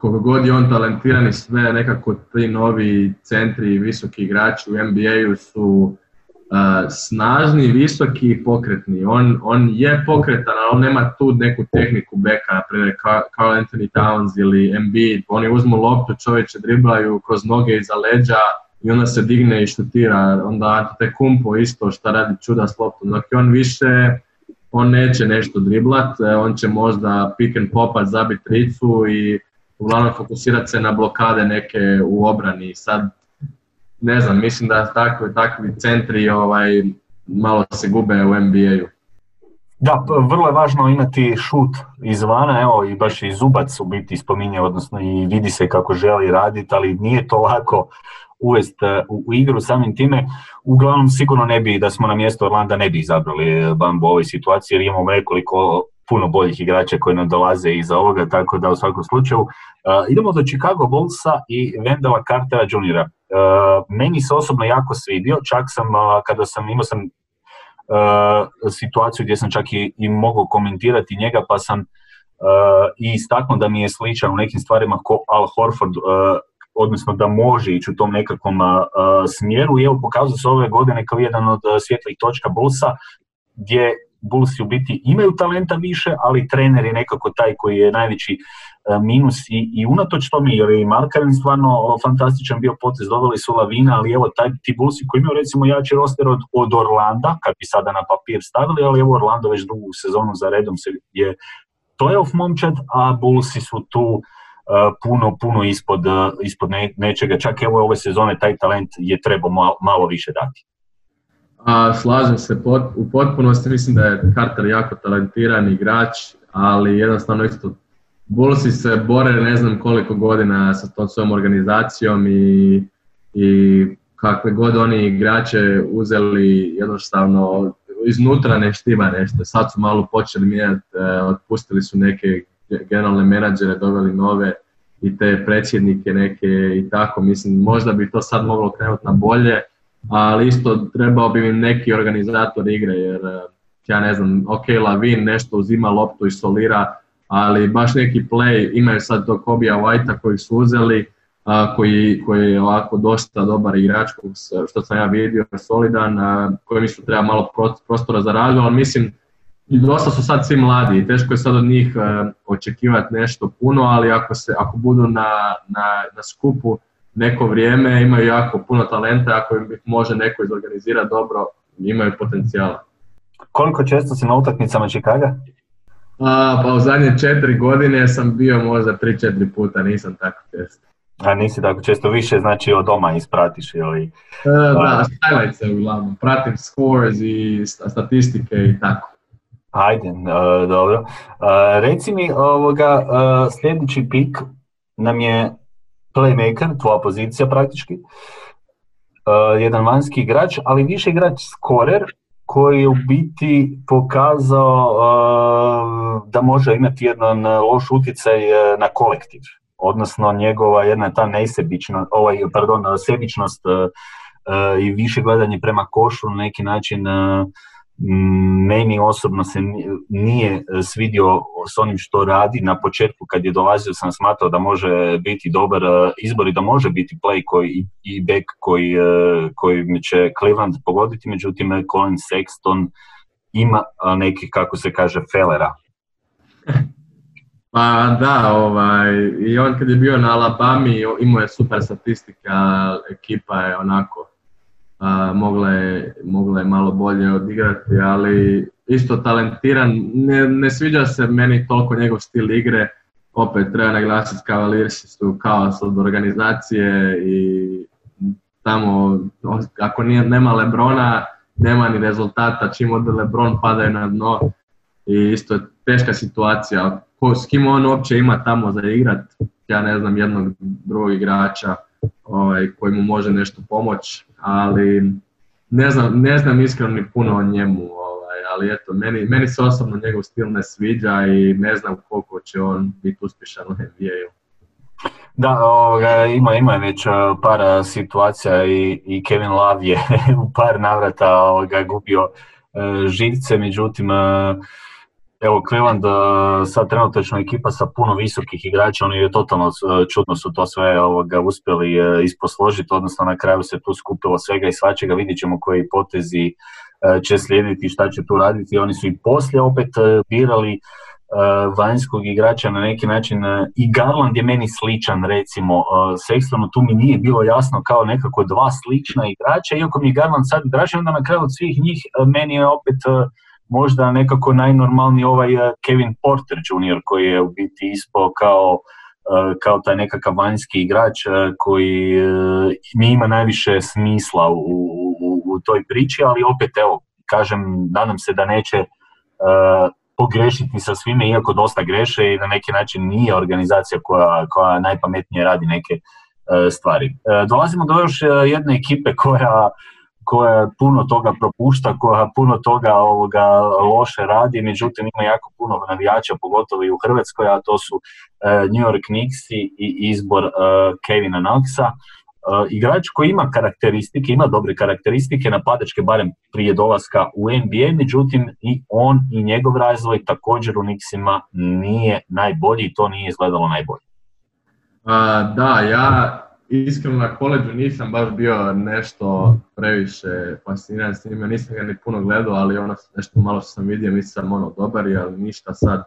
koliko god je on talentiran i sve, nekako ti novi centri i visoki igrači u NBA-u su uh, snažni, visoki i pokretni. On, on je pokretan, ali on nema tu neku tehniku beka, naprimjer Carl Anthony Towns ili Embiid. Oni uzmu loptu, čovječe driblaju kroz noge iza leđa i onda se digne i šutira. Onda te kumpo isto šta radi čuda s loptom. Dok on više on neće nešto driblat, e, on će možda pick and popat, zabiti tricu i uglavnom fokusirati se na blokade neke u obrani. Sad, ne znam, mislim da takvi, takvi centri ovaj, malo se gube u NBA-u. Da, vrlo je važno imati šut izvana, evo i baš i Zubac u biti spominje, odnosno i vidi se kako želi raditi, ali nije to lako uvesti e, u, igru samim time. Uglavnom sigurno ne bi, da smo na mjesto Orlanda ne bi izabrali Bambu u ovoj situaciji jer imamo nekoliko puno boljih igrača koji nam dolaze iza ovoga, tako da u svakom slučaju. Uh, idemo do Chicago Bullsa i Vendela Cartera Jr. Uh, meni se osobno jako svidio, čak sam, kada sam, imao sam situaciju gdje sam čak i, i mogao komentirati njega, pa sam i istaknuo da mi je sličan u nekim stvarima ko Al Horford odnosno da može ići u tom nekakvom smjeru i evo pokazao se ove godine kao jedan od svjetlih točka Bullsa gdje Bullsi u biti imaju talenta više, ali trener je nekako taj koji je najveći minus i, i unatoč tome, jer je i Markaren stvarno fantastičan bio potez, doveli su Lavina, ali evo taj, ti Bullsi koji imaju recimo jači roster od, od Orlanda, kad bi sada na papir stavili, ali evo Orlando već drugu sezonu za redom se je playoff momčad, a Bullsi su tu puno, puno ispod, ispod nečega. Čak evo ove sezone taj talent je trebao malo, više dati. A, slažem se u potpunosti, mislim da je Carter jako talentiran igrač, ali jednostavno isto Bullsi se bore ne znam koliko godina sa tom svojom organizacijom i, i kakve god oni igrače uzeli jednostavno iznutra ne štima nešto. Sad su malo počeli mijenjati, e, otpustili su neke generalne menadžere, doveli nove i te predsjednike neke i tako. Mislim, možda bi to sad moglo krenuti na bolje, ali isto trebao bi im neki organizator igre, jer e, ja ne znam, ok, Lavin nešto uzima loptu i solira, ali baš neki play, imaju sad to Kobija Whitea koji su uzeli, a, koji, koji je ovako dosta dobar igrač, što sam ja vidio, solidan, a, koji mislim treba malo prostora za razvoj, ali mislim dosta su sad svi mladi i teško je sad od njih uh, očekivati nešto puno, ali ako, se, ako budu na, na, na skupu neko vrijeme, imaju jako puno talenta, ako im može neko izorganizirati dobro, imaju potencijala. Koliko često si na utakmicama Čikaga? A, pa u zadnje četiri godine sam bio možda tri, četiri puta, nisam tako često. A nisi tako često više, znači od doma ispratiš ili... Uh, da, highlights uglavnom, pratim scores i statistike i tako. Ajde, uh, dobro. Uh, reci mi, ovoga, uh, sljedeći pik nam je playmaker, tvoja pozicija praktički. Jedan vanjski igrač, ali više igrač skorer koji je u biti pokazao da može imati jedan loš utjecaj na kolektiv. Odnosno njegova jedna ta nesebičnost, ovaj, pardon, sebičnost i više gledanje prema košu na neki način meni osobno se nije svidio s onim što radi. Na početku kad je dolazio sam smatrao da može biti dobar e, izbor i da može biti play koji, i back koji, e, koji će Cleveland pogoditi, međutim Colin Sexton ima neki, kako se kaže, felera. Pa da, ovaj, i on kad je bio na Alabami imao je super statistika, ekipa je onako mogla je, mogla je malo bolje odigrati, ali isto talentiran, ne, ne sviđa se meni toliko njegov stil igre, opet treba naglasiti Cavaliersi su kaos od organizacije i tamo ako nije, nema Lebrona nema ni rezultata, čim ode Lebron padaju na dno. I isto je teška situacija. Ko, s kim on uopće ima tamo za igrat, ja ne znam jednog drugog igrača ovaj, koji mu može nešto pomoći, ali ne znam, ne znam iskreno ni puno o njemu, ovaj, ali eto, meni, meni se osobno njegov stil ne sviđa i ne znam koliko će on biti uspješan u NBA-u. Da, ovoga, ima, ima već e, par e, situacija i, i Kevin Love je u par navrata ovoga, gubio e, živce, međutim evo Cleveland sad trenutačno ekipa sa puno visokih igrača, oni je totalno čudno su to sve ovoga uspjeli isposložiti, odnosno na kraju se tu skupilo svega i svačega, vidjet ćemo koji potezi će slijediti, šta će tu raditi, oni su i poslije opet birali vanjskog igrača na neki način i Garland je meni sličan recimo Sextonu, tu mi nije bilo jasno kao nekako dva slična igrača, iako mi je Garland sad draži, onda na kraju od svih njih meni je opet možda nekako najnormalniji ovaj Kevin Porter Jr. koji je u biti ispao kao kao taj nekakav vanjski igrač koji mi ima najviše smisla u, u, u toj priči, ali opet evo, kažem, nadam se da neće pogrešiti sa svime, iako dosta greše i na neki način nije organizacija koja, koja najpametnije radi neke stvari. E, dolazimo do još jedne ekipe koja koja puno toga propušta, koja puno toga ovoga loše radi, međutim ima jako puno navijača, pogotovo i u Hrvatskoj, a to su New York Knicks i izbor Kevina Knoxa. Uh, igrač koji ima karakteristike, ima dobre karakteristike, napadačke barem prije dolaska u NBA, međutim i on i njegov razvoj također u Nixima nije najbolji i to nije izgledalo najbolje. Uh, da, ja iskreno na koleđu nisam baš bio nešto previše fasciniran s njima, nisam ga ni puno gledao, ali ono nešto malo što sam vidio, mislim ono dobar je, ali ništa sad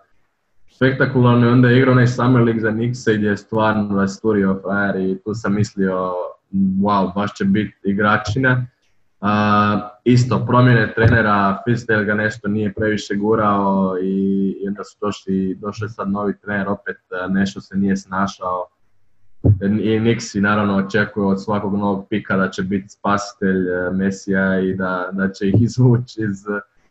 spektakularno onda je igrao onaj Summer League za Nixa gdje je stvarno rasturio fire i tu sam mislio wow, baš će biti igračina. Uh, isto, promjene trenera, Fistel ga nešto nije previše gurao i, i onda su došli, došao je sad novi trener, opet nešto se nije snašao. I Nixi naravno očekuje od svakog novog pika da će biti spasitelj Mesija i da, da će ih izvući iz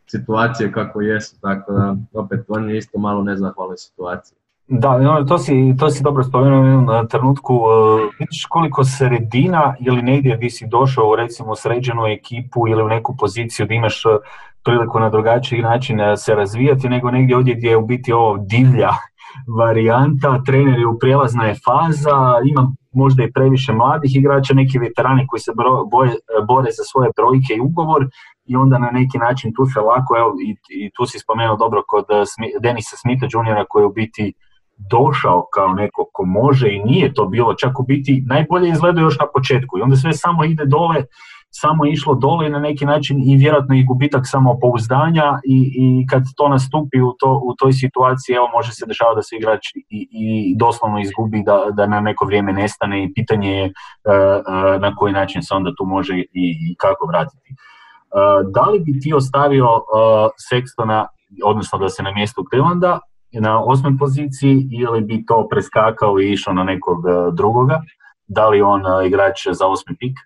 situacije kako jesu, tako da opet on je isto malo nezahvalna situacija. Da, to si, to si dobro spomenuo u jednom trenutku. Uh, vidiš koliko sredina ili negdje gdje si došao recimo sređenu ekipu ili u neku poziciju da imaš priliku na drugačiji način se razvijati nego negdje ovdje gdje je u biti ovo divlja varijanta, trener je u prijelazna je faza, ima možda i previše mladih igrača, neki veterani koji se boje, bore za svoje brojke i ugovor i onda na neki način tu se lako, evo i, i tu si spomenuo dobro kod Denisa Smitha Jr. koji je u biti došao kao neko ko može i nije to bilo, čak u biti najbolje izgleda još na početku i onda sve samo ide dole, samo išlo dole na neki način i vjerojatno i gubitak samopouzdanja i, i kad to nastupi u, to, u toj situaciji, evo može se dešavati da se igrač i, i doslovno izgubi, da, da na neko vrijeme nestane i pitanje je uh, uh, na koji način se onda tu može i, i kako vratiti. Uh, da li bi ti ostavio Sextona, odnosno da se na mjestu Clevelanda na osmoj poziciji ili bi to preskakao i išao na nekog drugoga? Da li on igrač za osmi pik?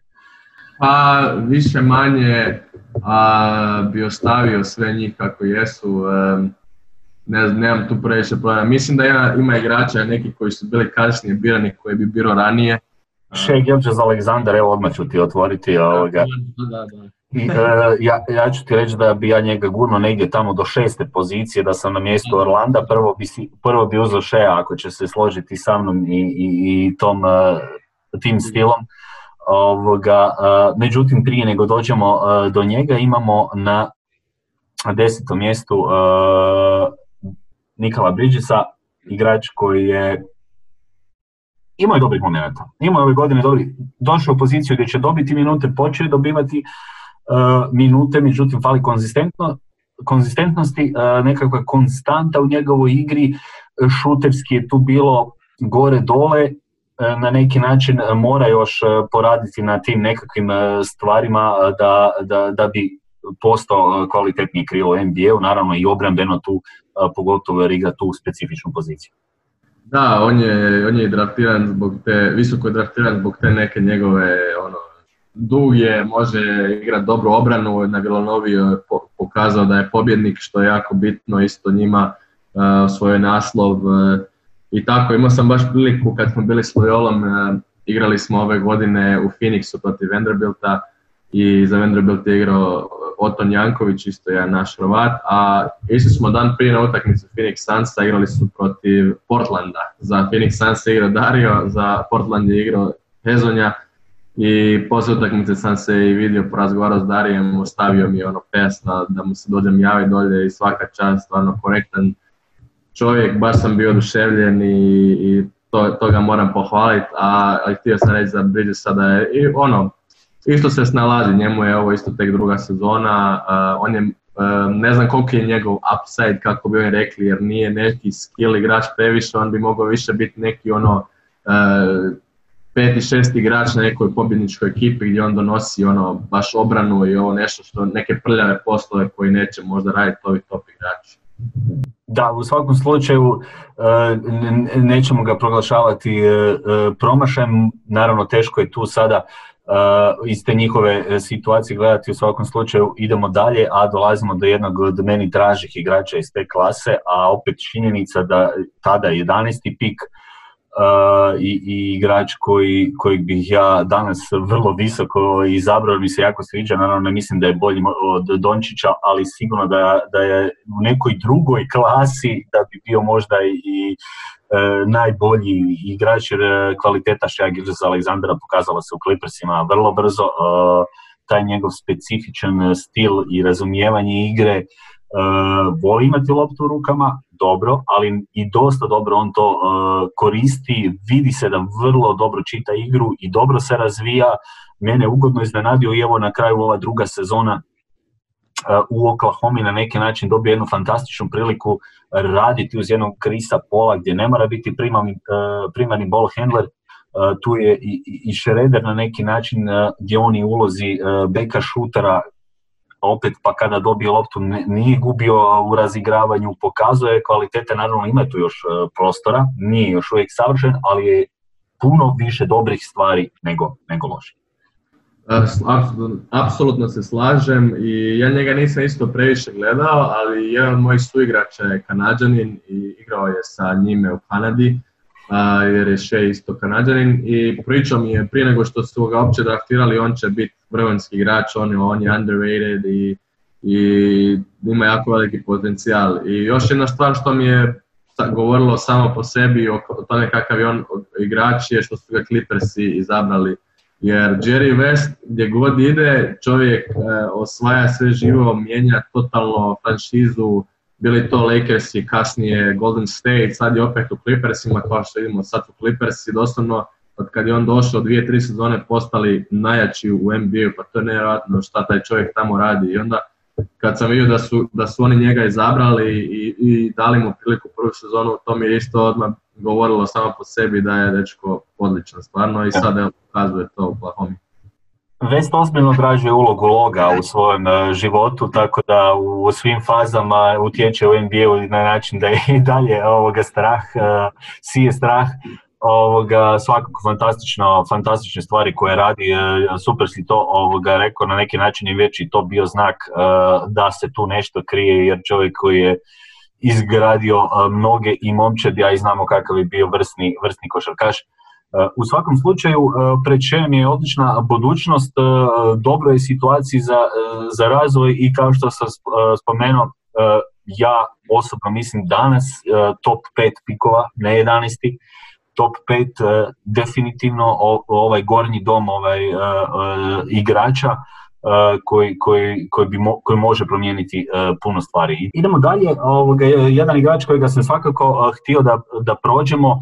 Pa više manje a, bi ostavio sve njih kako jesu. ne znam, nemam tu previše problema. Mislim da ima, ima igrača neki koji su bili kasnije birani koji bi bilo ranije. Shea Gilgis Aleksandar, evo odmah ću ti otvoriti ovoga. Da, da, I, e, ja, ja ću ti reći da bi ja njega gurno negdje tamo do šeste pozicije, da sam na mjestu Orlanda, prvo bi, si, prvo bi uzeo Shea ako će se složiti sa mnom i, i, i tom, uh, tim stilom. Ovoga, međutim, prije nego dođemo do njega, imamo na desetom mjestu Nikola Bridgesa, igrač koji je imao je dobrih momenta. Imao je ove godine dobri, došao u poziciju gdje će dobiti minute, počeo dobivati minute, međutim fali konzistentno, konzistentnosti, nekakva konstanta u njegovoj igri, šuterski je tu bilo gore dole, E, na neki način e, mora još e, poraditi na tim nekakvim stvarima da, da, da bi postao kvalitetniji krilo u NBA-u, naravno i obrambeno tu, pogotovo jer tu specifičnu poziciju. Da, on je, on je draftiran zbog te, visoko je draftiran zbog te neke njegove, ono, dug je, može igrati dobru obranu, na Vilanovi je pokazao da je pobjednik, što je jako bitno isto njima, svoj naslov, i tako, imao sam baš priliku kad smo bili s Loyolom e, igrali smo ove godine u Phoenixu protiv Vanderbilta i za Vanderbilt je igrao Oton Janković, isto je naš Hrvat, a isto smo dan prije na utakmicu Phoenix Sunsa igrali su protiv Portlanda. Za Phoenix Suns je igrao Dario, za Portland je igrao Hezonja i poslije utakmice sam se i vidio, porazgovarao s Darijem, ostavio mi ono pesna da mu se dođem javi dolje i svaka čast, stvarno korektan čovjek, baš sam bio oduševljen i, i to, to ga moram pohvaliti, a, a htio sam reći za Bridgesa da je i ono, isto se snalazi, njemu je ovo isto tek druga sezona, on je, ne znam koliko je njegov upside, kako bi oni rekli, jer nije neki skill igrač previše, on bi mogao više biti neki ono peti, šesti igrač na nekoj pobjedničkoj ekipi gdje on donosi ono baš obranu i ovo nešto što neke prljave poslove koji neće možda raditi ovi top igrači. Da, u svakom slučaju e, nećemo ga proglašavati e, e, promašajem, naravno teško je tu sada iz te njihove situacije gledati u svakom slučaju idemo dalje, a dolazimo do jednog od meni tražih igrača iz te klase, a opet činjenica da tada 11. pik i, i igrač koji, kojeg bih ja danas vrlo visoko izabrao, mi se jako sviđa, naravno ne mislim da je bolji od Dončića, ali sigurno da, da je u nekoj drugoj klasi da bi bio možda i e, najbolji igrač jer e, kvaliteta Shea za Aleksandra pokazala se u Clippersima vrlo brzo, e, taj njegov specifičan stil i razumijevanje igre Uh, voli imati loptu u rukama, dobro, ali i dosta dobro on to uh, koristi, vidi se da vrlo dobro čita igru i dobro se razvija, mene ugodno iznenadio i evo na kraju ova druga sezona uh, u Oklahoma na neki način dobio jednu fantastičnu priliku raditi uz jednog Krisa Pola gdje ne mora biti primani, primani ball handler, tu je i, i Šreder na neki način gdje oni ulozi beka šutera opet pa kada dobije loptu nije gubio u razigravanju, pokazuje kvalitete, naravno ima tu još e, prostora, nije još uvijek savršen, ali je puno više dobrih stvari nego, nego loših. Apsolutno se slažem i ja njega nisam isto previše gledao, ali jedan od mojih suigrača je kanadžanin i igrao je sa njime u Kanadi jer je še isto kanadžanin i pričao mi je prije nego što su ga uopće draftirali on će biti vrhunski igrač, on je, on je underrated i, i ima jako veliki potencijal. I još jedna stvar što mi je govorilo samo po sebi o, tome kakav je on igrač je što su ga Clippersi izabrali. Jer Jerry West gdje god ide čovjek e, osvaja sve živo, mijenja totalno franšizu, bili to Lakersi, kasnije Golden State, sad je opet u Clippersima, kao što vidimo sad u Clippersi, doslovno od kad je on došao dvije, tri sezone postali najjači u NBA, pa to je nevjerojatno šta taj čovjek tamo radi. I onda kad sam vidio da su, da su oni njega izabrali i, i dali mu priliku prvu sezonu, to mi je isto odmah govorilo samo po sebi da je dečko odličan stvarno i sad evo pokazuje to u Oklahoma. Vest ozbiljno odrađuje ulogu loga u svojem e, životu, tako da u svim fazama utječe u NBA na način da je i dalje ovoga strah, e, sije strah. Ovoga, svakako fantastično, fantastične stvari koje radi, e, super si to ovoga, rekao, na neki način je već i to bio znak da se tu nešto krije, jer čovjek koji je izgradio mnoge i momčadi, a i znamo kakav je bio vrsni, vrsni košarkaš, u svakom slučaju, e, pred čem je odlična budućnost, e, dobro je situaciji za, e, za razvoj i kao što sam spomenuo, ja osobno mislim danas top 5 pikova, ne 11. Top 5 definitivno ovaj gornji dom ovaj, igrača koji, koji, koji, bi koji može promijeniti puno stvari. Idemo dalje, ovoga, jedan igrač kojega sam svakako htio da, da prođemo,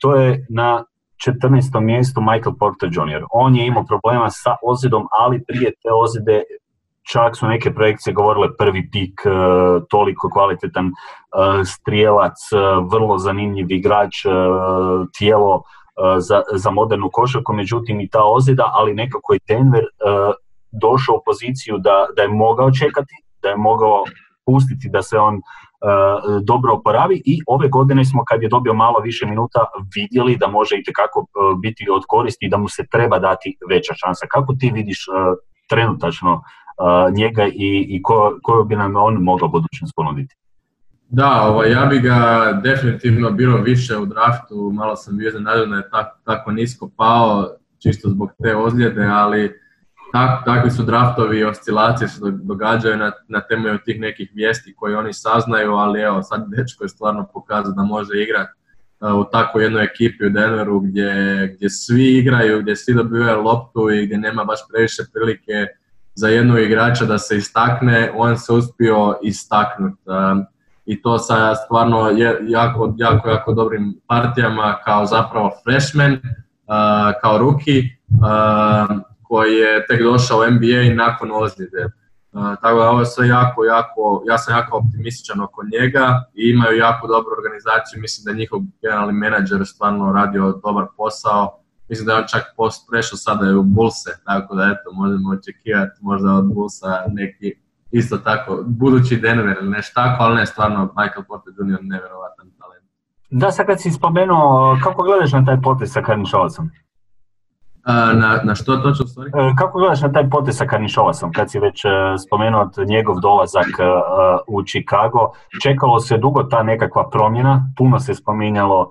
To je na 14. mjestu Michael Porter Jr. On je imao problema sa ozidom, ali prije te ozide čak su neke projekcije govorile prvi pik, uh, toliko kvalitetan uh, strijelac, vrlo zanimljiv igrač, tijelo za, za modernu košarku, međutim i ta ozida, ali nekako je Denver došao u poziciju da, da je mogao čekati, da je mogao pustiti da se on E, dobro oporavi i ove godine smo kad je dobio malo više minuta vidjeli da može itekako e, biti od koristi i da mu se treba dati veća šansa. Kako ti vidiš e, trenutačno njega i, i ko, koju bi nam on mogao budućnost ponuditi? Da, ovaj, ja bi ga definitivno bilo više u draftu, malo sam bio iznenađen da je tako, tako nisko pao, čisto zbog te ozljede, ali tak, takvi su draftovi i oscilacije se događaju na, na temelju tih nekih vijesti koje oni saznaju, ali evo sad dečko je stvarno pokazao da može igrati u takvoj jednoj ekipi u Denveru gdje, gdje svi igraju, gdje svi dobivaju loptu i gdje nema baš previše prilike za jednog igrača da se istakne, on se uspio istaknuti. I to sa stvarno jako, jako, jako dobrim partijama kao zapravo freshman, kao rookie, koji je tek došao u NBA nakon ozljede. tako da ovo je sve jako, jako, ja sam jako optimističan oko njega i imaju jako dobru organizaciju, mislim da je njihov generalni menadžer stvarno radio dobar posao, mislim da je on čak post prešao sada u Bulse, tako da eto, možemo očekivati možda od Bulsa neki isto tako, budući Denver ili nešto tako, ali ne, stvarno Michael Porter Jr. nevjerovatan talent. Da, sad kad si spomenuo, kako gledaš na taj potez sa Karnišovacom? Na, na što točno, sorry? E, kako gledaš na taj potez sa Karnišovacom, kad si već e, spomenuo njegov dolazak e, u Chicago? Čekalo se dugo ta nekakva promjena, puno se spominjalo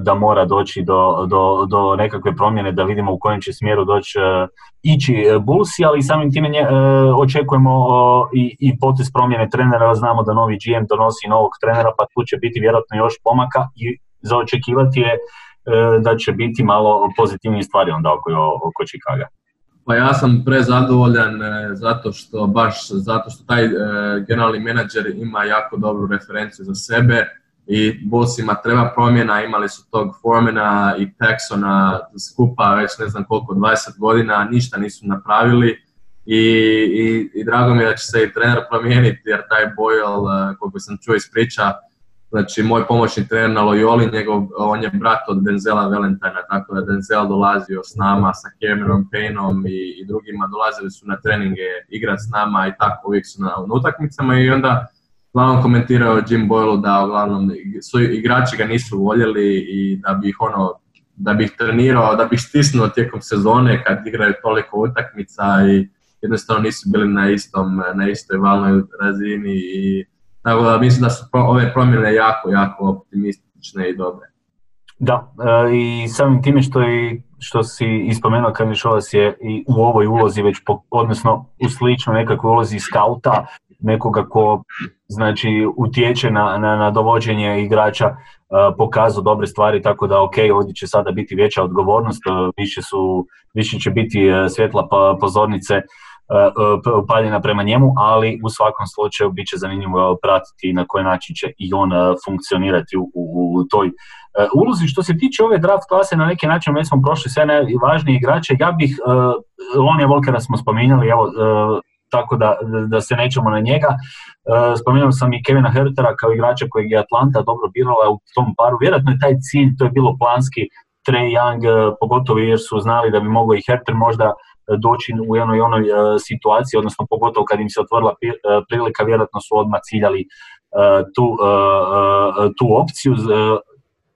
da mora doći do, do, do nekakve promjene, da vidimo u kojem će smjeru doći ići Bulsi, ali samim time očekujemo i, i potez promjene trenera, znamo da novi GM donosi novog trenera, pa tu će biti vjerojatno još pomaka i za očekivati je da će biti malo pozitivnije stvari onda oko, oko Chicaga. Pa ja sam prezadovoljan e, zato što baš zato što taj e, generalni menadžer ima jako dobru referenciju za sebe i Bullsima treba promjena, imali su tog Formena i Texona skupa već ne znam koliko, 20 godina, ništa nisu napravili i, i, i drago mi je da će se i trener promijeniti jer taj Boyle, koliko sam čuo iz priča, Znači, moj pomoćni trener na Loyoli, njegov, on je brat od Denzela Valentina, tako da Denzel dolazio s nama, sa Cameron Payneom i, i drugima, dolazili su na treninge igrat s nama i tako uvijek su na, na utakmicama i onda uglavnom komentirao Jim Boyle da uglavnom su, igrači ga nisu voljeli i da bi ih ono da bi ih trenirao, da bi ih stisnuo tijekom sezone kad igraju toliko utakmica i jednostavno nisu bili na istom, na istoj valnoj razini i tako da mislim da su ove promjene jako, jako optimistične i dobre. Da, e, i samim time što, i, što si ispomenuo Kanišovac je i u ovoj ulozi već, po, odnosno u sličnoj nekakvoj ulozi skauta, nekoga ko znači utječe na, na, na dovođenje igrača, uh, pokazao dobre stvari, tako da ok, ovdje će sada biti veća odgovornost, uh, više, su, više će biti svjetla pozornice E, paljena prema njemu, ali u svakom slučaju bit će zanimljivo pratiti na koji način će i on e, funkcionirati u, u, toj e, ulozi. Što se tiče ove draft klase, na neki način već smo prošli sve najvažnije igrače. Ja bih, Lonija Volkera smo spominjali, evo, tako da, da se nećemo na njega. Spomenuo sam i Kevina Hertera kao igrača kojeg je Atlanta dobro birala u tom paru. Vjerojatno je taj cilj, to je bilo planski, Trey Young, pogotovo jer su znali da bi mogao i Herter možda doći u jednoj onoj e, situaciji, odnosno pogotovo kad im se otvorila e, prilika, vjerojatno su odmah ciljali e, tu, tu opciju.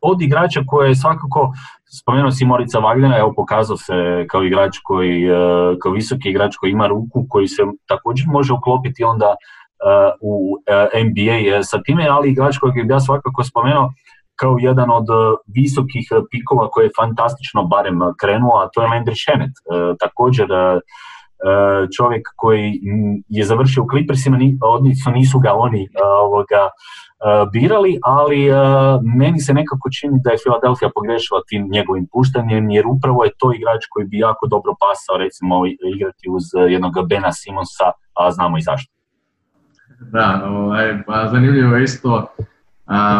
Od igrača koje je svakako, spomenuo si Morica Vagljena, evo pokazao se kao igrač koji, kao visoki igrač koji ima ruku, koji se također može uklopiti onda u NBA sa time, ali igrač kojeg bi ja svakako spomenuo kao jedan od e, visokih e, pikova koji je fantastično barem krenuo, a to je Landry. E, također čovjek koji je završio u Clippersima, odnosno nisu ga oni ovoga, birali, ali meni se nekako čini da je Philadelphia pogrešila tim njegovim puštanjem, jer upravo je to igrač koji bi jako dobro pasao recimo igrati uz jednog Bena Simonsa, a znamo i zašto. Da, ovaj, pa zanimljivo je isto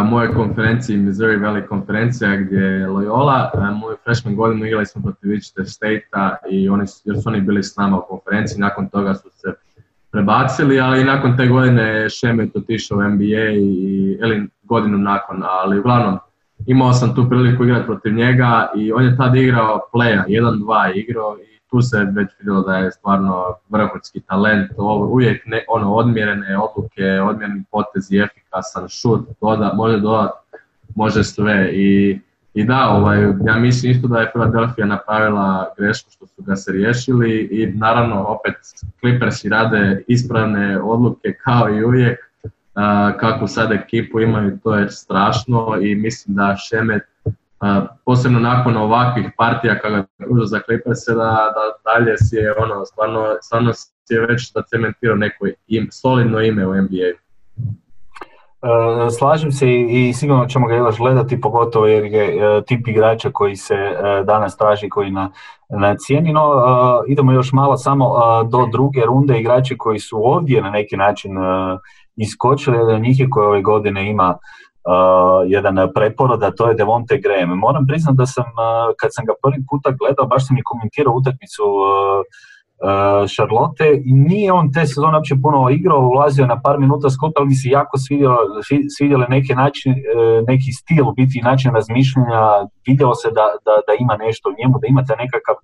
moje konferenciji, Missouri Valley konferencija gdje je Loyola. Moju freshman godinu igrali smo protiv Wichita State-a i oni, jer su oni bili s nama u konferenciji, nakon toga su se prebacili, ali nakon te godine Šemet otišao u NBA i, ili godinu nakon, ali uglavnom imao sam tu priliku igrati protiv njega i on je tad igrao playa, 1-2 igrao i tu se već vidjelo da je stvarno vrhunski talent, uvijek ne, ono, odmjerene odluke, odmjereni potezi, efikasan šut, doda, može dodat, može sve i, i da, ovaj, ja mislim isto da je Philadelphia napravila grešku što su ga se riješili i naravno opet Clippersi rade ispravne odluke kao i uvijek, kakvu sad ekipu imaju, to je strašno i mislim da Šemet, posebno nakon ovakvih partija kada pruža za se da, da dalje si je ono, stvarno, stvarno si je već cementirao neko im, solidno ime u NBA. E, slažem se i sigurno ćemo ga još gledati, pogotovo jer je e, tip igrača koji se e, danas traži, koji na, na cijeni. No, idemo još malo samo do druge runde igrači koji su ovdje na neki način iskočili, njih je koji ove godine ima jedan preporod, a to je Devonte Graham. Moram priznati da sam, kad sam ga prvi puta gledao, baš sam i komentirao utakmicu Charlotte i nije on te sezone uopće puno igrao, ulazio na par minuta skupa, ali mi se jako svidjelo, svidjele neki način, e, neki stil, biti način razmišljanja, vidjelo se da, da, da ima nešto u njemu, da ima taj nekakav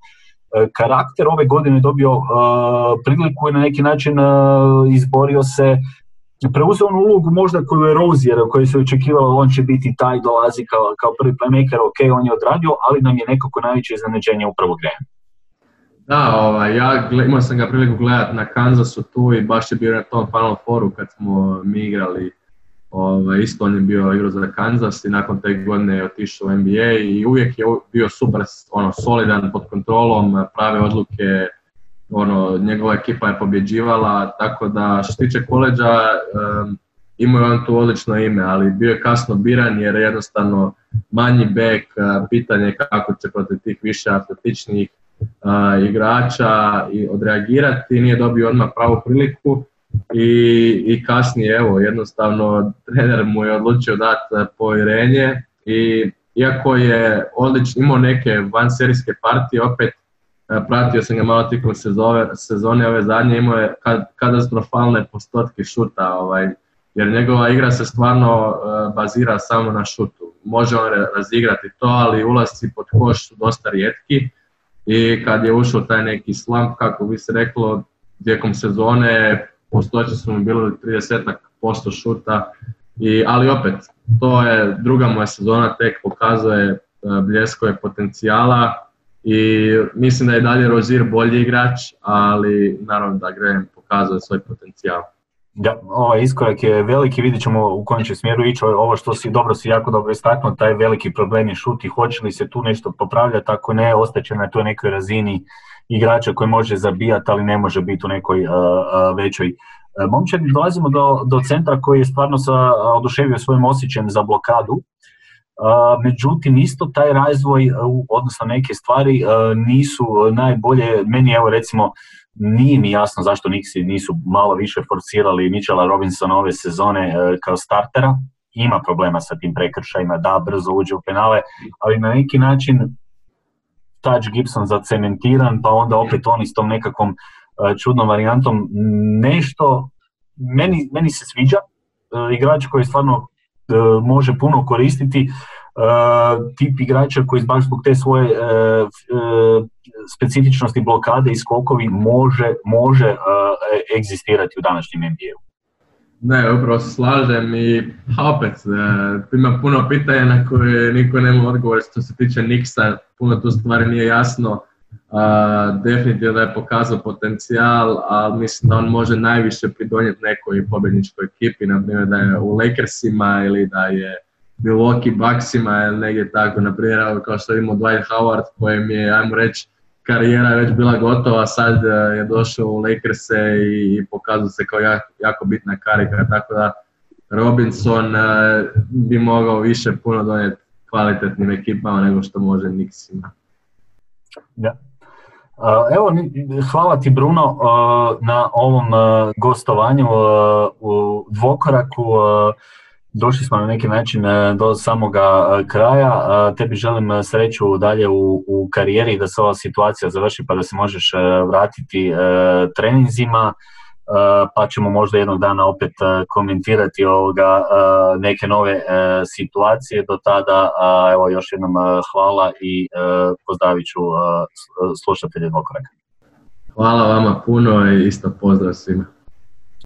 karakter. Ove godine dobio uh, priliku i na neki način izborio se preuzeo onu ulogu možda koju je Rozier, koji se očekivalo on će biti taj, dolazi kao, kao prvi playmaker, ok, on je odradio, ali nam je nekako najveće iznenađenje upravo Graham. Da, ovaj, ja imao sam ga priliku gledati na Kansasu tu i baš je bio na tom Final Fouru kad smo mi igrali ovaj, isto on je bio igrao za Kansas i nakon te godine je otišao u NBA i uvijek je bio super ono, solidan pod kontrolom, prave odluke, ono, njegova ekipa je pobjeđivala, tako da što se tiče koleđa um, imao je on tu odlično ime, ali bio je kasno biran jer jednostavno manji bek, pitanje kako će protiv tih više atletičnih igrača i odreagirati, nije dobio odmah pravu priliku i, i kasnije evo jednostavno trener mu je odlučio dati povjerenje i iako je odlično imao neke vanserijske partije, opet pratio sam ga malo tijekom sezone, ove zadnje, imao je katastrofalne postotke šuta, ovaj, jer njegova igra se stvarno bazira samo na šutu. Može on razigrati to, ali ulasci pod koš su dosta rijetki i kad je ušao taj neki slump, kako bi se reklo, tijekom sezone postojeće su mu bilo 30% šuta, i, ali opet, to je druga moja sezona, tek pokazuje e, bljeskove potencijala i mislim da je dalje Rozir bolji igrač, ali naravno da Graham pokazuje svoj potencijal. Da, ovaj iskorak je veliki, vidjet ćemo u kojem će smjeru ići, ovo što si dobro si jako dobro istaknuo, taj veliki problem je šut i hoće li se tu nešto popravljati, ako ne, ostaće na toj nekoj razini igrača koji može zabijati, ali ne može biti u nekoj većoj momčadi. Dolazimo do, do centra koji je stvarno sa, oduševio svojim osjećajem za blokadu, međutim isto taj razvoj, odnosno neke stvari nisu najbolje, meni evo recimo nije mi jasno zašto Nixi nisu malo više forcirali Mitchella Robinsona ove sezone e, kao startera. Ima problema sa tim prekršajima, da, brzo uđe u penale, ali na neki način Touch Gibson zacementiran, pa onda opet oni s tom nekakvom e, čudnom varijantom. Nešto, meni, meni se sviđa, e, igrač koji stvarno može puno koristiti, tip igrača koji baš zbog te svoje specifičnosti blokade i skokovi može, može egzistirati u današnjem NBA-u. Ne, upravo se slažem i opet, ima puno pitanja na koje niko nema odgovor što se tiče Nixa, puno tu stvari nije jasno. Definitivno je pokazao potencijal, ali mislim da on može najviše pridonijeti nekoj pobjedničkoj ekipi, na primjer da je u Lakersima ili da je Milwaukee Bucksima ili negdje tako, na primjer kao što imamo Dwight Howard kojem je, ajmo reći, karijera je već bila gotova, sad e, je došao u Lakers i pokazao se kao jako, bitna karika, tako da Robinson e, bi mogao više puno donijeti kvalitetnim ekipama nego što može Nixima. Da. Evo, hvala ti Bruno na ovom gostovanju u dvokoraku. Došli smo na neki način e, do samoga e, kraja. E, tebi želim sreću dalje u, u karijeri da se ova situacija završi pa da se možeš vratiti treninzima pa ćemo možda jednog dana opet komentirati ovoga neke nove situacije. Do tada evo još jednom hvala i pozdravit ću slušatelje Dvokoraka. Hvala vama puno i isto pozdrav svima.